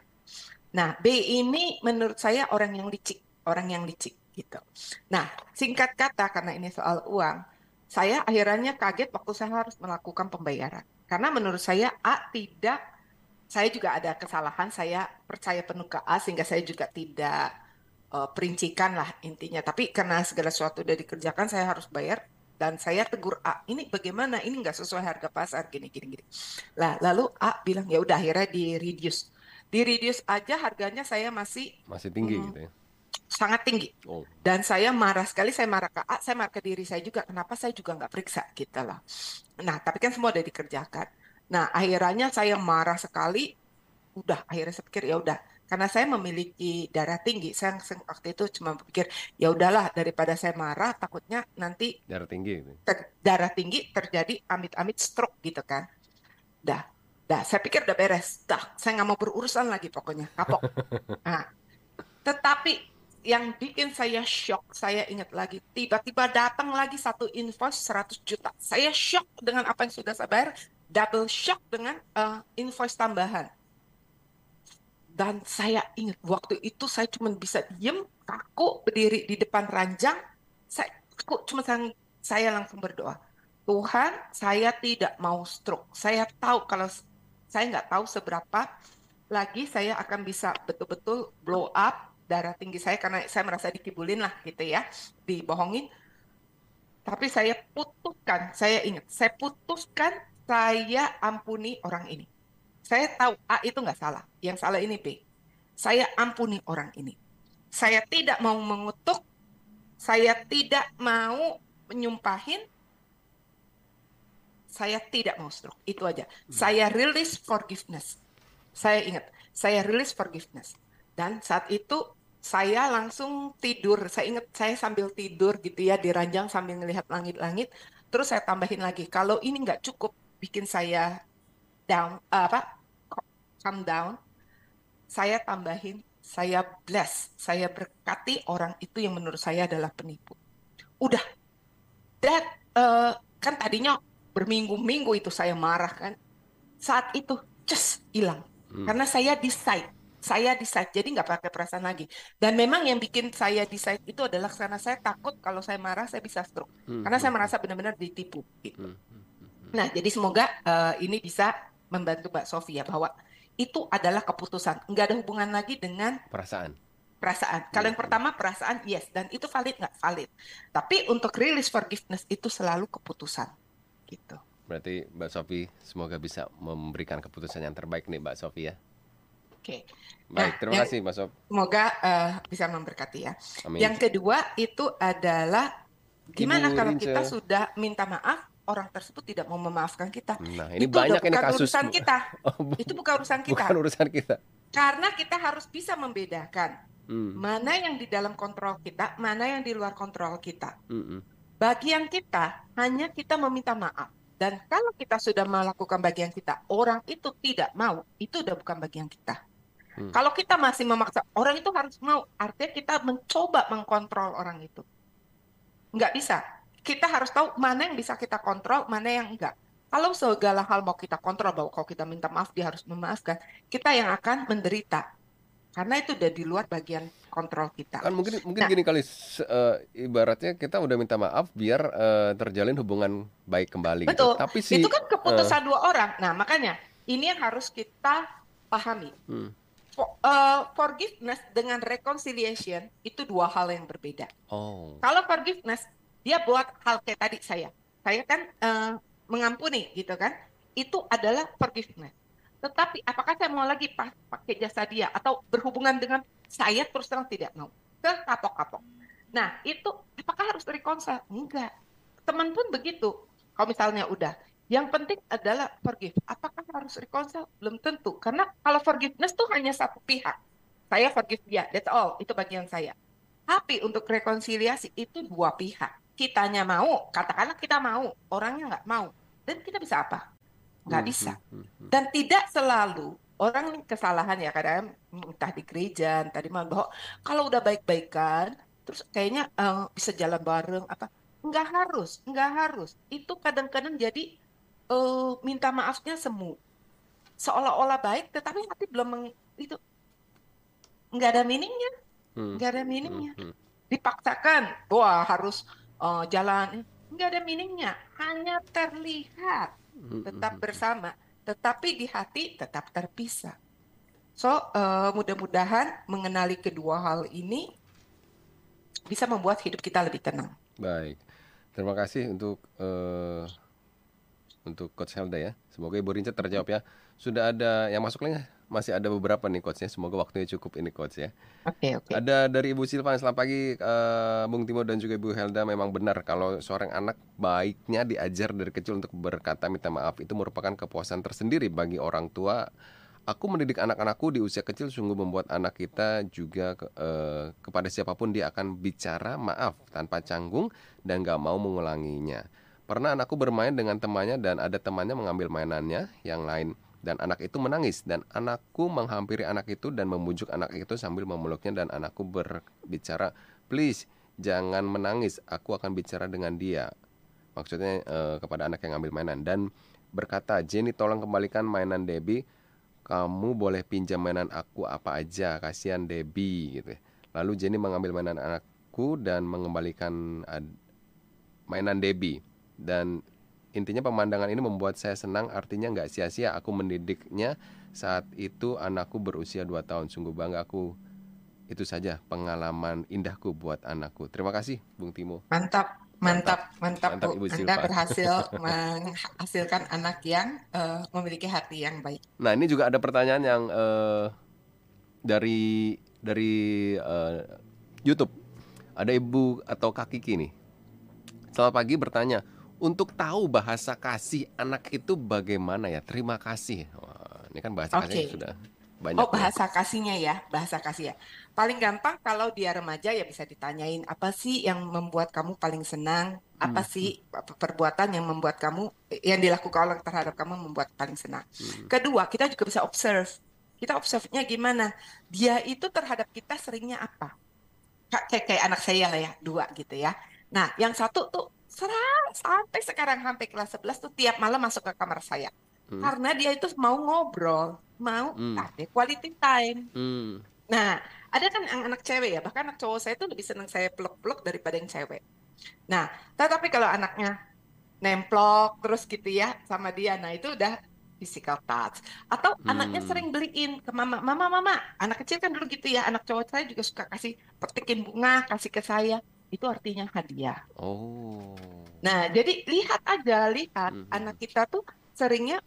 Nah B ini menurut saya orang yang licik orang yang licik gitu. Nah singkat kata karena ini soal uang saya akhirnya kaget waktu saya harus melakukan pembayaran. Karena menurut saya A tidak saya juga ada kesalahan, saya percaya penuh ke A sehingga saya juga tidak uh, perincikan lah intinya. Tapi karena segala sesuatu sudah dikerjakan, saya harus bayar dan saya tegur A, ini bagaimana? Ini nggak sesuai harga pasar gini gini gini. Lah lalu A bilang ya udah akhirnya di reduce. Di reduce aja harganya saya masih masih tinggi hmm, gitu ya. Sangat tinggi. Oh. Dan saya marah sekali, saya marah ke A, saya marah ke diri saya juga. Kenapa saya juga nggak periksa gitu lah. Nah, tapi kan semua udah dikerjakan Nah, akhirnya saya marah sekali. Udah, akhirnya saya pikir ya udah. Karena saya memiliki darah tinggi, saya waktu itu cuma berpikir ya udahlah daripada saya marah, takutnya nanti darah tinggi, gitu. ter, darah tinggi terjadi amit-amit stroke gitu kan. Dah, dah. Saya pikir udah beres. Dah, saya nggak mau berurusan lagi pokoknya, kapok. Nah, tetapi yang bikin saya shock, saya ingat lagi, tiba-tiba datang lagi satu invoice 100 juta. Saya shock dengan apa yang sudah saya bayar, double shock dengan uh, invoice tambahan. Dan saya ingat waktu itu saya cuma bisa diem, kaku, berdiri di depan ranjang. Saya aku cuma saya langsung berdoa. Tuhan, saya tidak mau stroke. Saya tahu kalau saya nggak tahu seberapa lagi saya akan bisa betul-betul blow up darah tinggi saya karena saya merasa dikibulin lah gitu ya, dibohongin. Tapi saya putuskan, saya ingat, saya putuskan saya ampuni orang ini. Saya tahu A itu nggak salah, yang salah ini B. Saya ampuni orang ini. Saya tidak mau mengutuk, saya tidak mau menyumpahin, saya tidak mau stroke. Itu aja. Hmm. Saya release forgiveness. Saya ingat, saya release forgiveness. Dan saat itu saya langsung tidur. Saya ingat saya sambil tidur gitu ya di ranjang sambil melihat langit-langit. Terus saya tambahin lagi, kalau ini nggak cukup, bikin saya down uh, apa calm down saya tambahin saya bless saya berkati orang itu yang menurut saya adalah penipu udah that uh, kan tadinya berminggu-minggu itu saya marah kan saat itu just hilang hmm. karena saya decide saya decide jadi nggak pakai perasaan lagi dan memang yang bikin saya decide itu adalah karena saya takut kalau saya marah saya bisa stroke hmm. karena saya hmm. merasa benar-benar ditipu gitu. Hmm. Nah, jadi semoga uh, ini bisa membantu Mbak Sofia bahwa itu adalah keputusan, nggak ada hubungan lagi dengan perasaan. Perasaan. Kalau yang iya. pertama perasaan yes dan itu valid nggak valid. Tapi untuk release forgiveness itu selalu keputusan, gitu. Berarti Mbak Sofi semoga bisa memberikan keputusan yang terbaik nih Mbak Sofia. Oke. Baik, nah, terima kasih Mbak Sof. Semoga uh, bisa memberkati ya. Amin. Yang kedua itu adalah gimana Ibu kalau Rince. kita sudah minta maaf orang tersebut tidak mau memaafkan kita. Nah, ini itu banyak ini kasus. urusan kita. Oh, itu bukan urusan kita. Bukan urusan kita. Karena kita harus bisa membedakan hmm. mana yang di dalam kontrol kita, mana yang di luar kontrol kita. Hmm. Bagian kita hanya kita meminta maaf. Dan kalau kita sudah melakukan bagian kita, orang itu tidak mau, itu udah bukan bagian kita. Hmm. Kalau kita masih memaksa, orang itu harus mau. Artinya kita mencoba mengkontrol orang itu. Nggak bisa kita harus tahu mana yang bisa kita kontrol, mana yang enggak. Kalau segala hal mau kita kontrol, bahwa kalau kita minta maaf dia harus memaafkan, kita yang akan menderita. Karena itu udah di luar bagian kontrol kita. Kan mungkin mungkin nah, gini kali uh, ibaratnya kita udah minta maaf biar uh, terjalin hubungan baik kembali gitu. Betul. Gitu. Tapi si, itu kan keputusan uh, dua orang. Nah, makanya ini yang harus kita pahami. Hmm. For, uh, forgiveness dengan reconciliation itu dua hal yang berbeda. Oh. Kalau forgiveness dia buat hal kayak tadi saya. Saya kan uh, mengampuni gitu kan. Itu adalah forgiveness. Tetapi apakah saya mau lagi pakai jasa dia atau berhubungan dengan saya terus terang? Tidak mau ke kapok-kapok. Nah itu apakah harus reconcile enggak. Teman pun begitu. Kalau misalnya udah. Yang penting adalah forgive. Apakah harus reconcile belum tentu. Karena kalau forgiveness tuh hanya satu pihak. Saya forgive dia. That's all. Itu bagian saya. Tapi untuk rekonsiliasi itu dua pihak kitanya mau, katakanlah kita mau, orangnya nggak mau, dan kita bisa apa? Nggak hmm, bisa. Hmm, hmm, dan tidak selalu orang kesalahan ya kadang entah di gereja, tadi malah bahwa kalau udah baik-baikan, terus kayaknya uh, bisa jalan bareng apa? Nggak harus, nggak harus. Itu kadang-kadang jadi uh, minta maafnya semu, seolah-olah baik, tetapi hati belum meng, itu nggak ada meaningnya, nggak ada meaningnya. Dipaksakan, wah harus uh, jalan nggak ada meaningnya hanya terlihat tetap bersama tetapi di hati tetap terpisah. So, uh, mudah-mudahan mengenali kedua hal ini bisa membuat hidup kita lebih tenang. Baik, terima kasih untuk uh, untuk Coach Helda ya. Semoga Ibu Rinca terjawab ya. Sudah ada yang masuk lagi masih ada beberapa nih coachnya. Semoga waktunya cukup ini coach ya. Oke okay, oke. Okay. Ada dari Ibu Silvan selamat pagi uh, Bung Timo dan juga Ibu Helda memang benar kalau seorang anak baiknya diajar dari kecil untuk berkata minta maaf itu merupakan kepuasan tersendiri bagi orang tua. Aku mendidik anak-anakku di usia kecil sungguh membuat anak kita juga ke, uh, kepada siapa pun dia akan bicara maaf tanpa canggung dan gak mau mengulanginya. Pernah anakku bermain dengan temannya dan ada temannya mengambil mainannya yang lain dan anak itu menangis. Dan anakku menghampiri anak itu dan memujuk anak itu sambil memeluknya dan anakku berbicara please jangan menangis. Aku akan bicara dengan dia. Maksudnya eh, kepada anak yang ngambil mainan. Dan berkata Jenny tolong kembalikan mainan Debbie. Kamu boleh pinjam mainan aku apa aja. Kasihan Debbie gitu lalu Jenny mengambil mainan anakku dan mengembalikan mainan Debbie. Dan Intinya pemandangan ini membuat saya senang artinya nggak sia-sia. Aku mendidiknya saat itu anakku berusia 2 tahun. Sungguh bangga aku. Itu saja pengalaman indahku buat anakku. Terima kasih Bung Timo. Mantap mantap mantap, mantap, Bu. Anda berhasil menghasilkan anak yang uh, memiliki hati yang baik. Nah ini juga ada pertanyaan yang uh, dari dari uh, YouTube. Ada ibu atau kaki kini selamat pagi bertanya untuk tahu bahasa kasih anak itu bagaimana ya? Terima kasih. Wah, ini kan bahasa okay. kasih sudah banyak. Oh, bahasa ya. kasihnya ya, bahasa kasih ya. Paling gampang kalau dia remaja ya bisa ditanyain apa sih yang membuat kamu paling senang? Apa hmm. sih perbuatan yang membuat kamu yang dilakukan orang terhadap kamu membuat paling senang? Hmm. Kedua, kita juga bisa observe. Kita observe-nya gimana? Dia itu terhadap kita seringnya apa? Kayak kayak anak saya lah ya, dua gitu ya. Nah, yang satu tuh serang sampai sekarang sampai kelas 11 tuh tiap malam masuk ke kamar saya. Hmm. Karena dia itu mau ngobrol, mau hmm. ada quality time. Hmm. Nah, ada kan anak cewek ya, bahkan anak cowok saya tuh lebih senang saya peluk-peluk daripada yang cewek. Nah, tetapi kalau anaknya nemplok terus gitu ya sama dia, nah itu udah physical touch. Atau hmm. anaknya sering beliin ke mama, mama, mama. Anak kecil kan dulu gitu ya, anak cowok saya juga suka kasih petikin bunga, kasih ke saya itu artinya hadiah. Oh. Nah, jadi lihat aja, lihat mm -hmm. anak kita tuh seringnya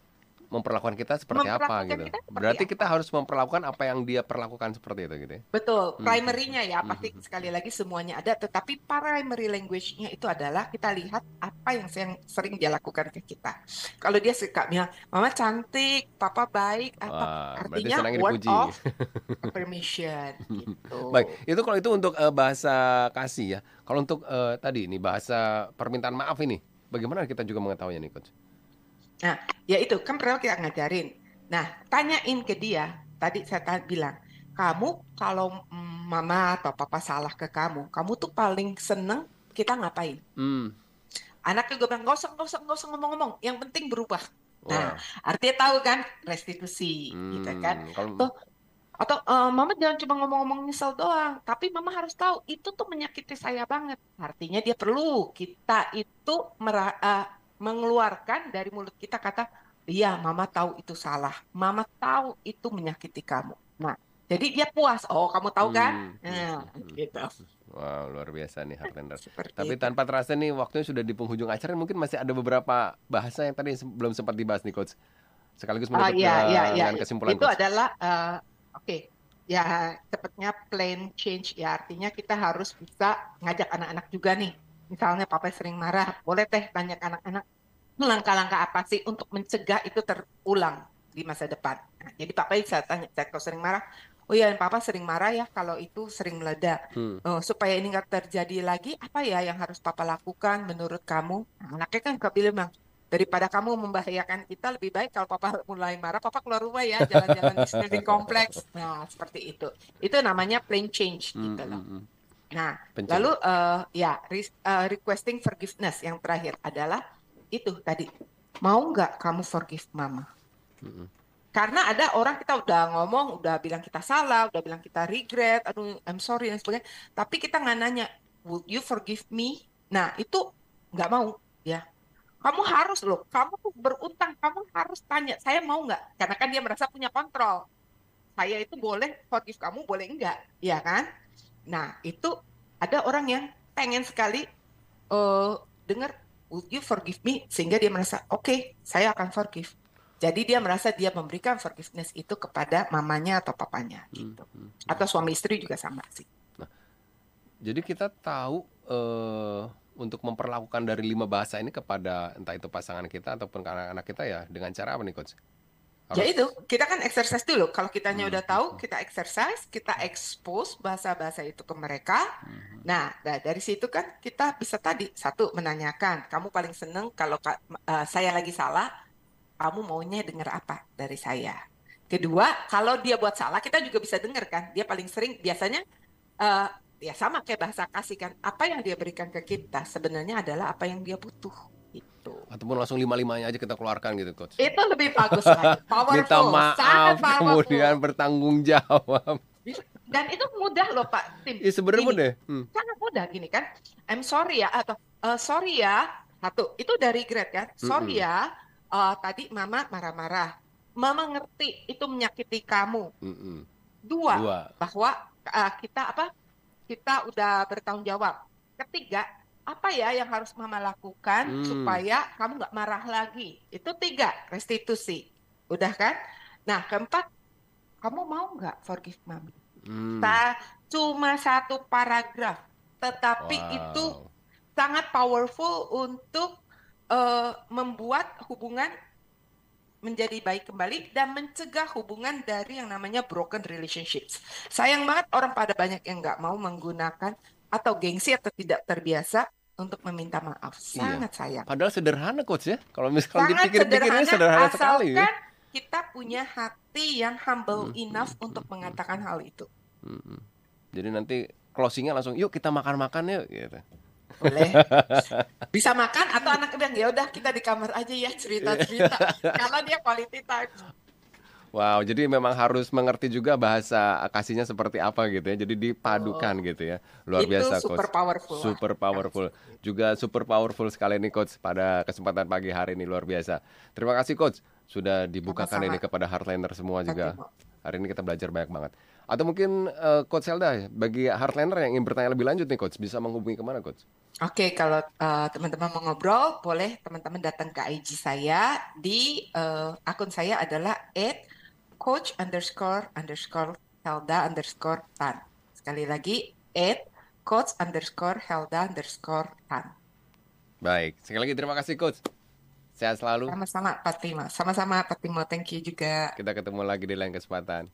memperlakukan kita seperti apa gitu. Kita seperti Berarti apa? kita harus memperlakukan apa yang dia perlakukan seperti itu gitu ya. Betul. Hmm. Primary-nya ya hmm. pasti sekali lagi semuanya ada, tetapi primary language-nya itu adalah kita lihat apa yang sering dia lakukan ke kita. Kalau dia suka bilang, "Mama cantik, papa baik," apa Wah, artinya word of permission gitu. Baik, itu kalau itu untuk uh, bahasa kasih ya. Kalau untuk uh, tadi ini bahasa permintaan maaf ini, bagaimana kita juga mengetahuinya nih coach? Nah, ya itu kan pernah kita ngajarin. Nah, tanyain ke dia. Tadi saya bilang, kamu kalau mama atau papa salah ke kamu, kamu tuh paling seneng kita ngapain? Hmm. Anak juga bilang, nggak usah, usah ngomong-ngomong. Yang penting berubah. Nah, artinya tahu kan restitusi, hmm, gitu kan? Kalau... Tuh, atau uh, mama jangan cuma ngomong-ngomong nyesel doang, tapi mama harus tahu itu tuh menyakiti saya banget. Artinya dia perlu kita itu merah, uh, mengeluarkan dari mulut kita kata, iya mama tahu itu salah, mama tahu itu menyakiti kamu. Nah, jadi dia puas. Oh, kamu tahu kan? Hmm, nah, hmm, gitu. Wow, luar biasa nih Heartlander. Tapi itu. tanpa terasa nih waktunya sudah di penghujung acara, mungkin masih ada beberapa bahasa yang tadi belum sempat dibahas nih coach. Sekaligus menutup uh, iya, iya, iya. kesimpulan Itu coach. adalah uh, oke. Okay. Ya, cepatnya plan change ya artinya kita harus bisa ngajak anak-anak juga nih misalnya papa sering marah, boleh teh tanya ke anak-anak langkah-langkah apa sih untuk mencegah itu terulang di masa depan. Nah, jadi papa bisa tanya, saya kalau sering marah, oh iya papa sering marah ya kalau itu sering meledak. Hmm. Oh, supaya ini nggak terjadi lagi, apa ya yang harus papa lakukan menurut kamu? Nah, anaknya kan bilang bang, daripada kamu membahayakan kita lebih baik kalau papa mulai marah, papa keluar rumah ya, jalan-jalan di building kompleks. Nah, seperti itu. Itu namanya plain change gitu hmm, loh. Hmm, hmm. Nah, Pencari. lalu uh, ya re uh, requesting forgiveness yang terakhir adalah itu tadi mau nggak kamu forgive mama? Mm -hmm. Karena ada orang kita udah ngomong, udah bilang kita salah, udah bilang kita regret, aduh I'm sorry dan sebagainya. Tapi kita nggak nanya, would you forgive me? Nah itu nggak mau ya. kamu harus loh, kamu tuh berutang, kamu harus tanya, saya mau nggak? Karena kan dia merasa punya kontrol. Saya itu boleh forgive kamu, boleh enggak, ya kan? Nah, itu ada orang yang pengen sekali uh, dengar, would you forgive me? Sehingga dia merasa, oke, okay, saya akan forgive. Jadi dia merasa dia memberikan forgiveness itu kepada mamanya atau papanya hmm, gitu. Hmm, hmm. Atau suami istri juga sama sih. Nah, jadi kita tahu uh, untuk memperlakukan dari lima bahasa ini kepada entah itu pasangan kita ataupun anak-anak kita ya dengan cara apa nih coach? Ya itu, kita kan exercise dulu. Kalau kitanya hmm. udah tahu, kita exercise, kita expose bahasa-bahasa itu ke mereka. Hmm. Nah, dari situ kan kita bisa tadi satu menanyakan, kamu paling seneng kalau uh, saya lagi salah, kamu maunya dengar apa dari saya. Kedua, kalau dia buat salah, kita juga bisa dengar kan. Dia paling sering biasanya uh, ya sama kayak bahasa kasih kan. Apa yang dia berikan ke kita sebenarnya adalah apa yang dia butuh. Itu. Ataupun langsung lima-limanya aja kita keluarkan gitu, coach. Itu lebih bagus lagi. Powerful. Minta maaf, kemudian bertanggung jawab. Dan itu mudah loh Pak Tim. Iya sebenarnya mudah. Hmm. Sangat mudah gini kan. I'm sorry ya atau uh, sorry ya satu itu dari grade kan. Sorry mm -hmm. ya uh, tadi mama marah-marah. Mama ngerti itu menyakiti kamu. Mm -mm. Dua, Dua, bahwa uh, kita apa? Kita udah bertanggung jawab. Ketiga, apa ya yang harus mama lakukan mm. supaya kamu nggak marah lagi? Itu tiga, restitusi. Udah kan? Nah, keempat, kamu mau nggak forgive mami? Mm. Nah, cuma satu paragraf, tetapi wow. itu sangat powerful untuk uh, membuat hubungan menjadi baik kembali dan mencegah hubungan dari yang namanya broken relationships. Sayang banget orang pada banyak yang nggak mau menggunakan atau gengsi atau tidak terbiasa untuk meminta maaf. Iya. Sangat iya. sayang. Padahal sederhana coach ya. Kalau misalnya dipikir-pikir ini sederhana sekali. Ya. kita punya hati yang humble hmm, enough hmm, untuk hmm, mengatakan hal itu. Hmm, hmm. Jadi nanti closingnya langsung yuk kita makan-makan yuk gitu. Boleh. Bisa makan atau anak bilang ya udah kita di kamar aja ya cerita-cerita. Kalau dia quality time. Wow, jadi memang harus mengerti juga bahasa kasihnya seperti apa gitu ya. Jadi dipadukan oh, gitu ya. Luar itu biasa super coach. powerful. Super powerful. Juga super powerful sekali nih coach pada kesempatan pagi hari ini luar biasa. Terima kasih coach sudah dibukakan Sama-sama. ini kepada hardliner semua juga. Hari ini kita belajar banyak banget. Atau mungkin uh, Coach Zelda bagi hardliner yang ingin bertanya lebih lanjut nih Coach, bisa menghubungi ke mana Coach? Oke, okay, kalau uh, teman-teman mau ngobrol, boleh teman-teman datang ke IG saya di uh, akun saya adalah at coach underscore underscore Helda underscore Tan. Sekali lagi, at coach underscore Helda underscore Tan. Baik, sekali lagi terima kasih Coach. Sehat selalu. Sama-sama Pak Timo. Sama-sama Pak Timo. Thank you juga. Kita ketemu lagi di lain kesempatan.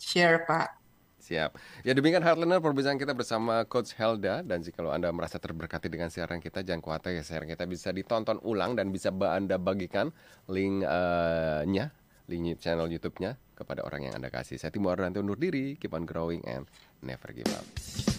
Share, Pak. Siap. Ya demikian Heartliner perbincangan kita bersama Coach Helda dan jika Anda merasa terberkati dengan siaran kita jangan khawatir ya siaran kita bisa ditonton ulang dan bisa Anda bagikan link-nya, uh link channel YouTube-nya kepada orang yang Anda kasih. Saya Timo Ardanto undur diri, keep on growing and never give up.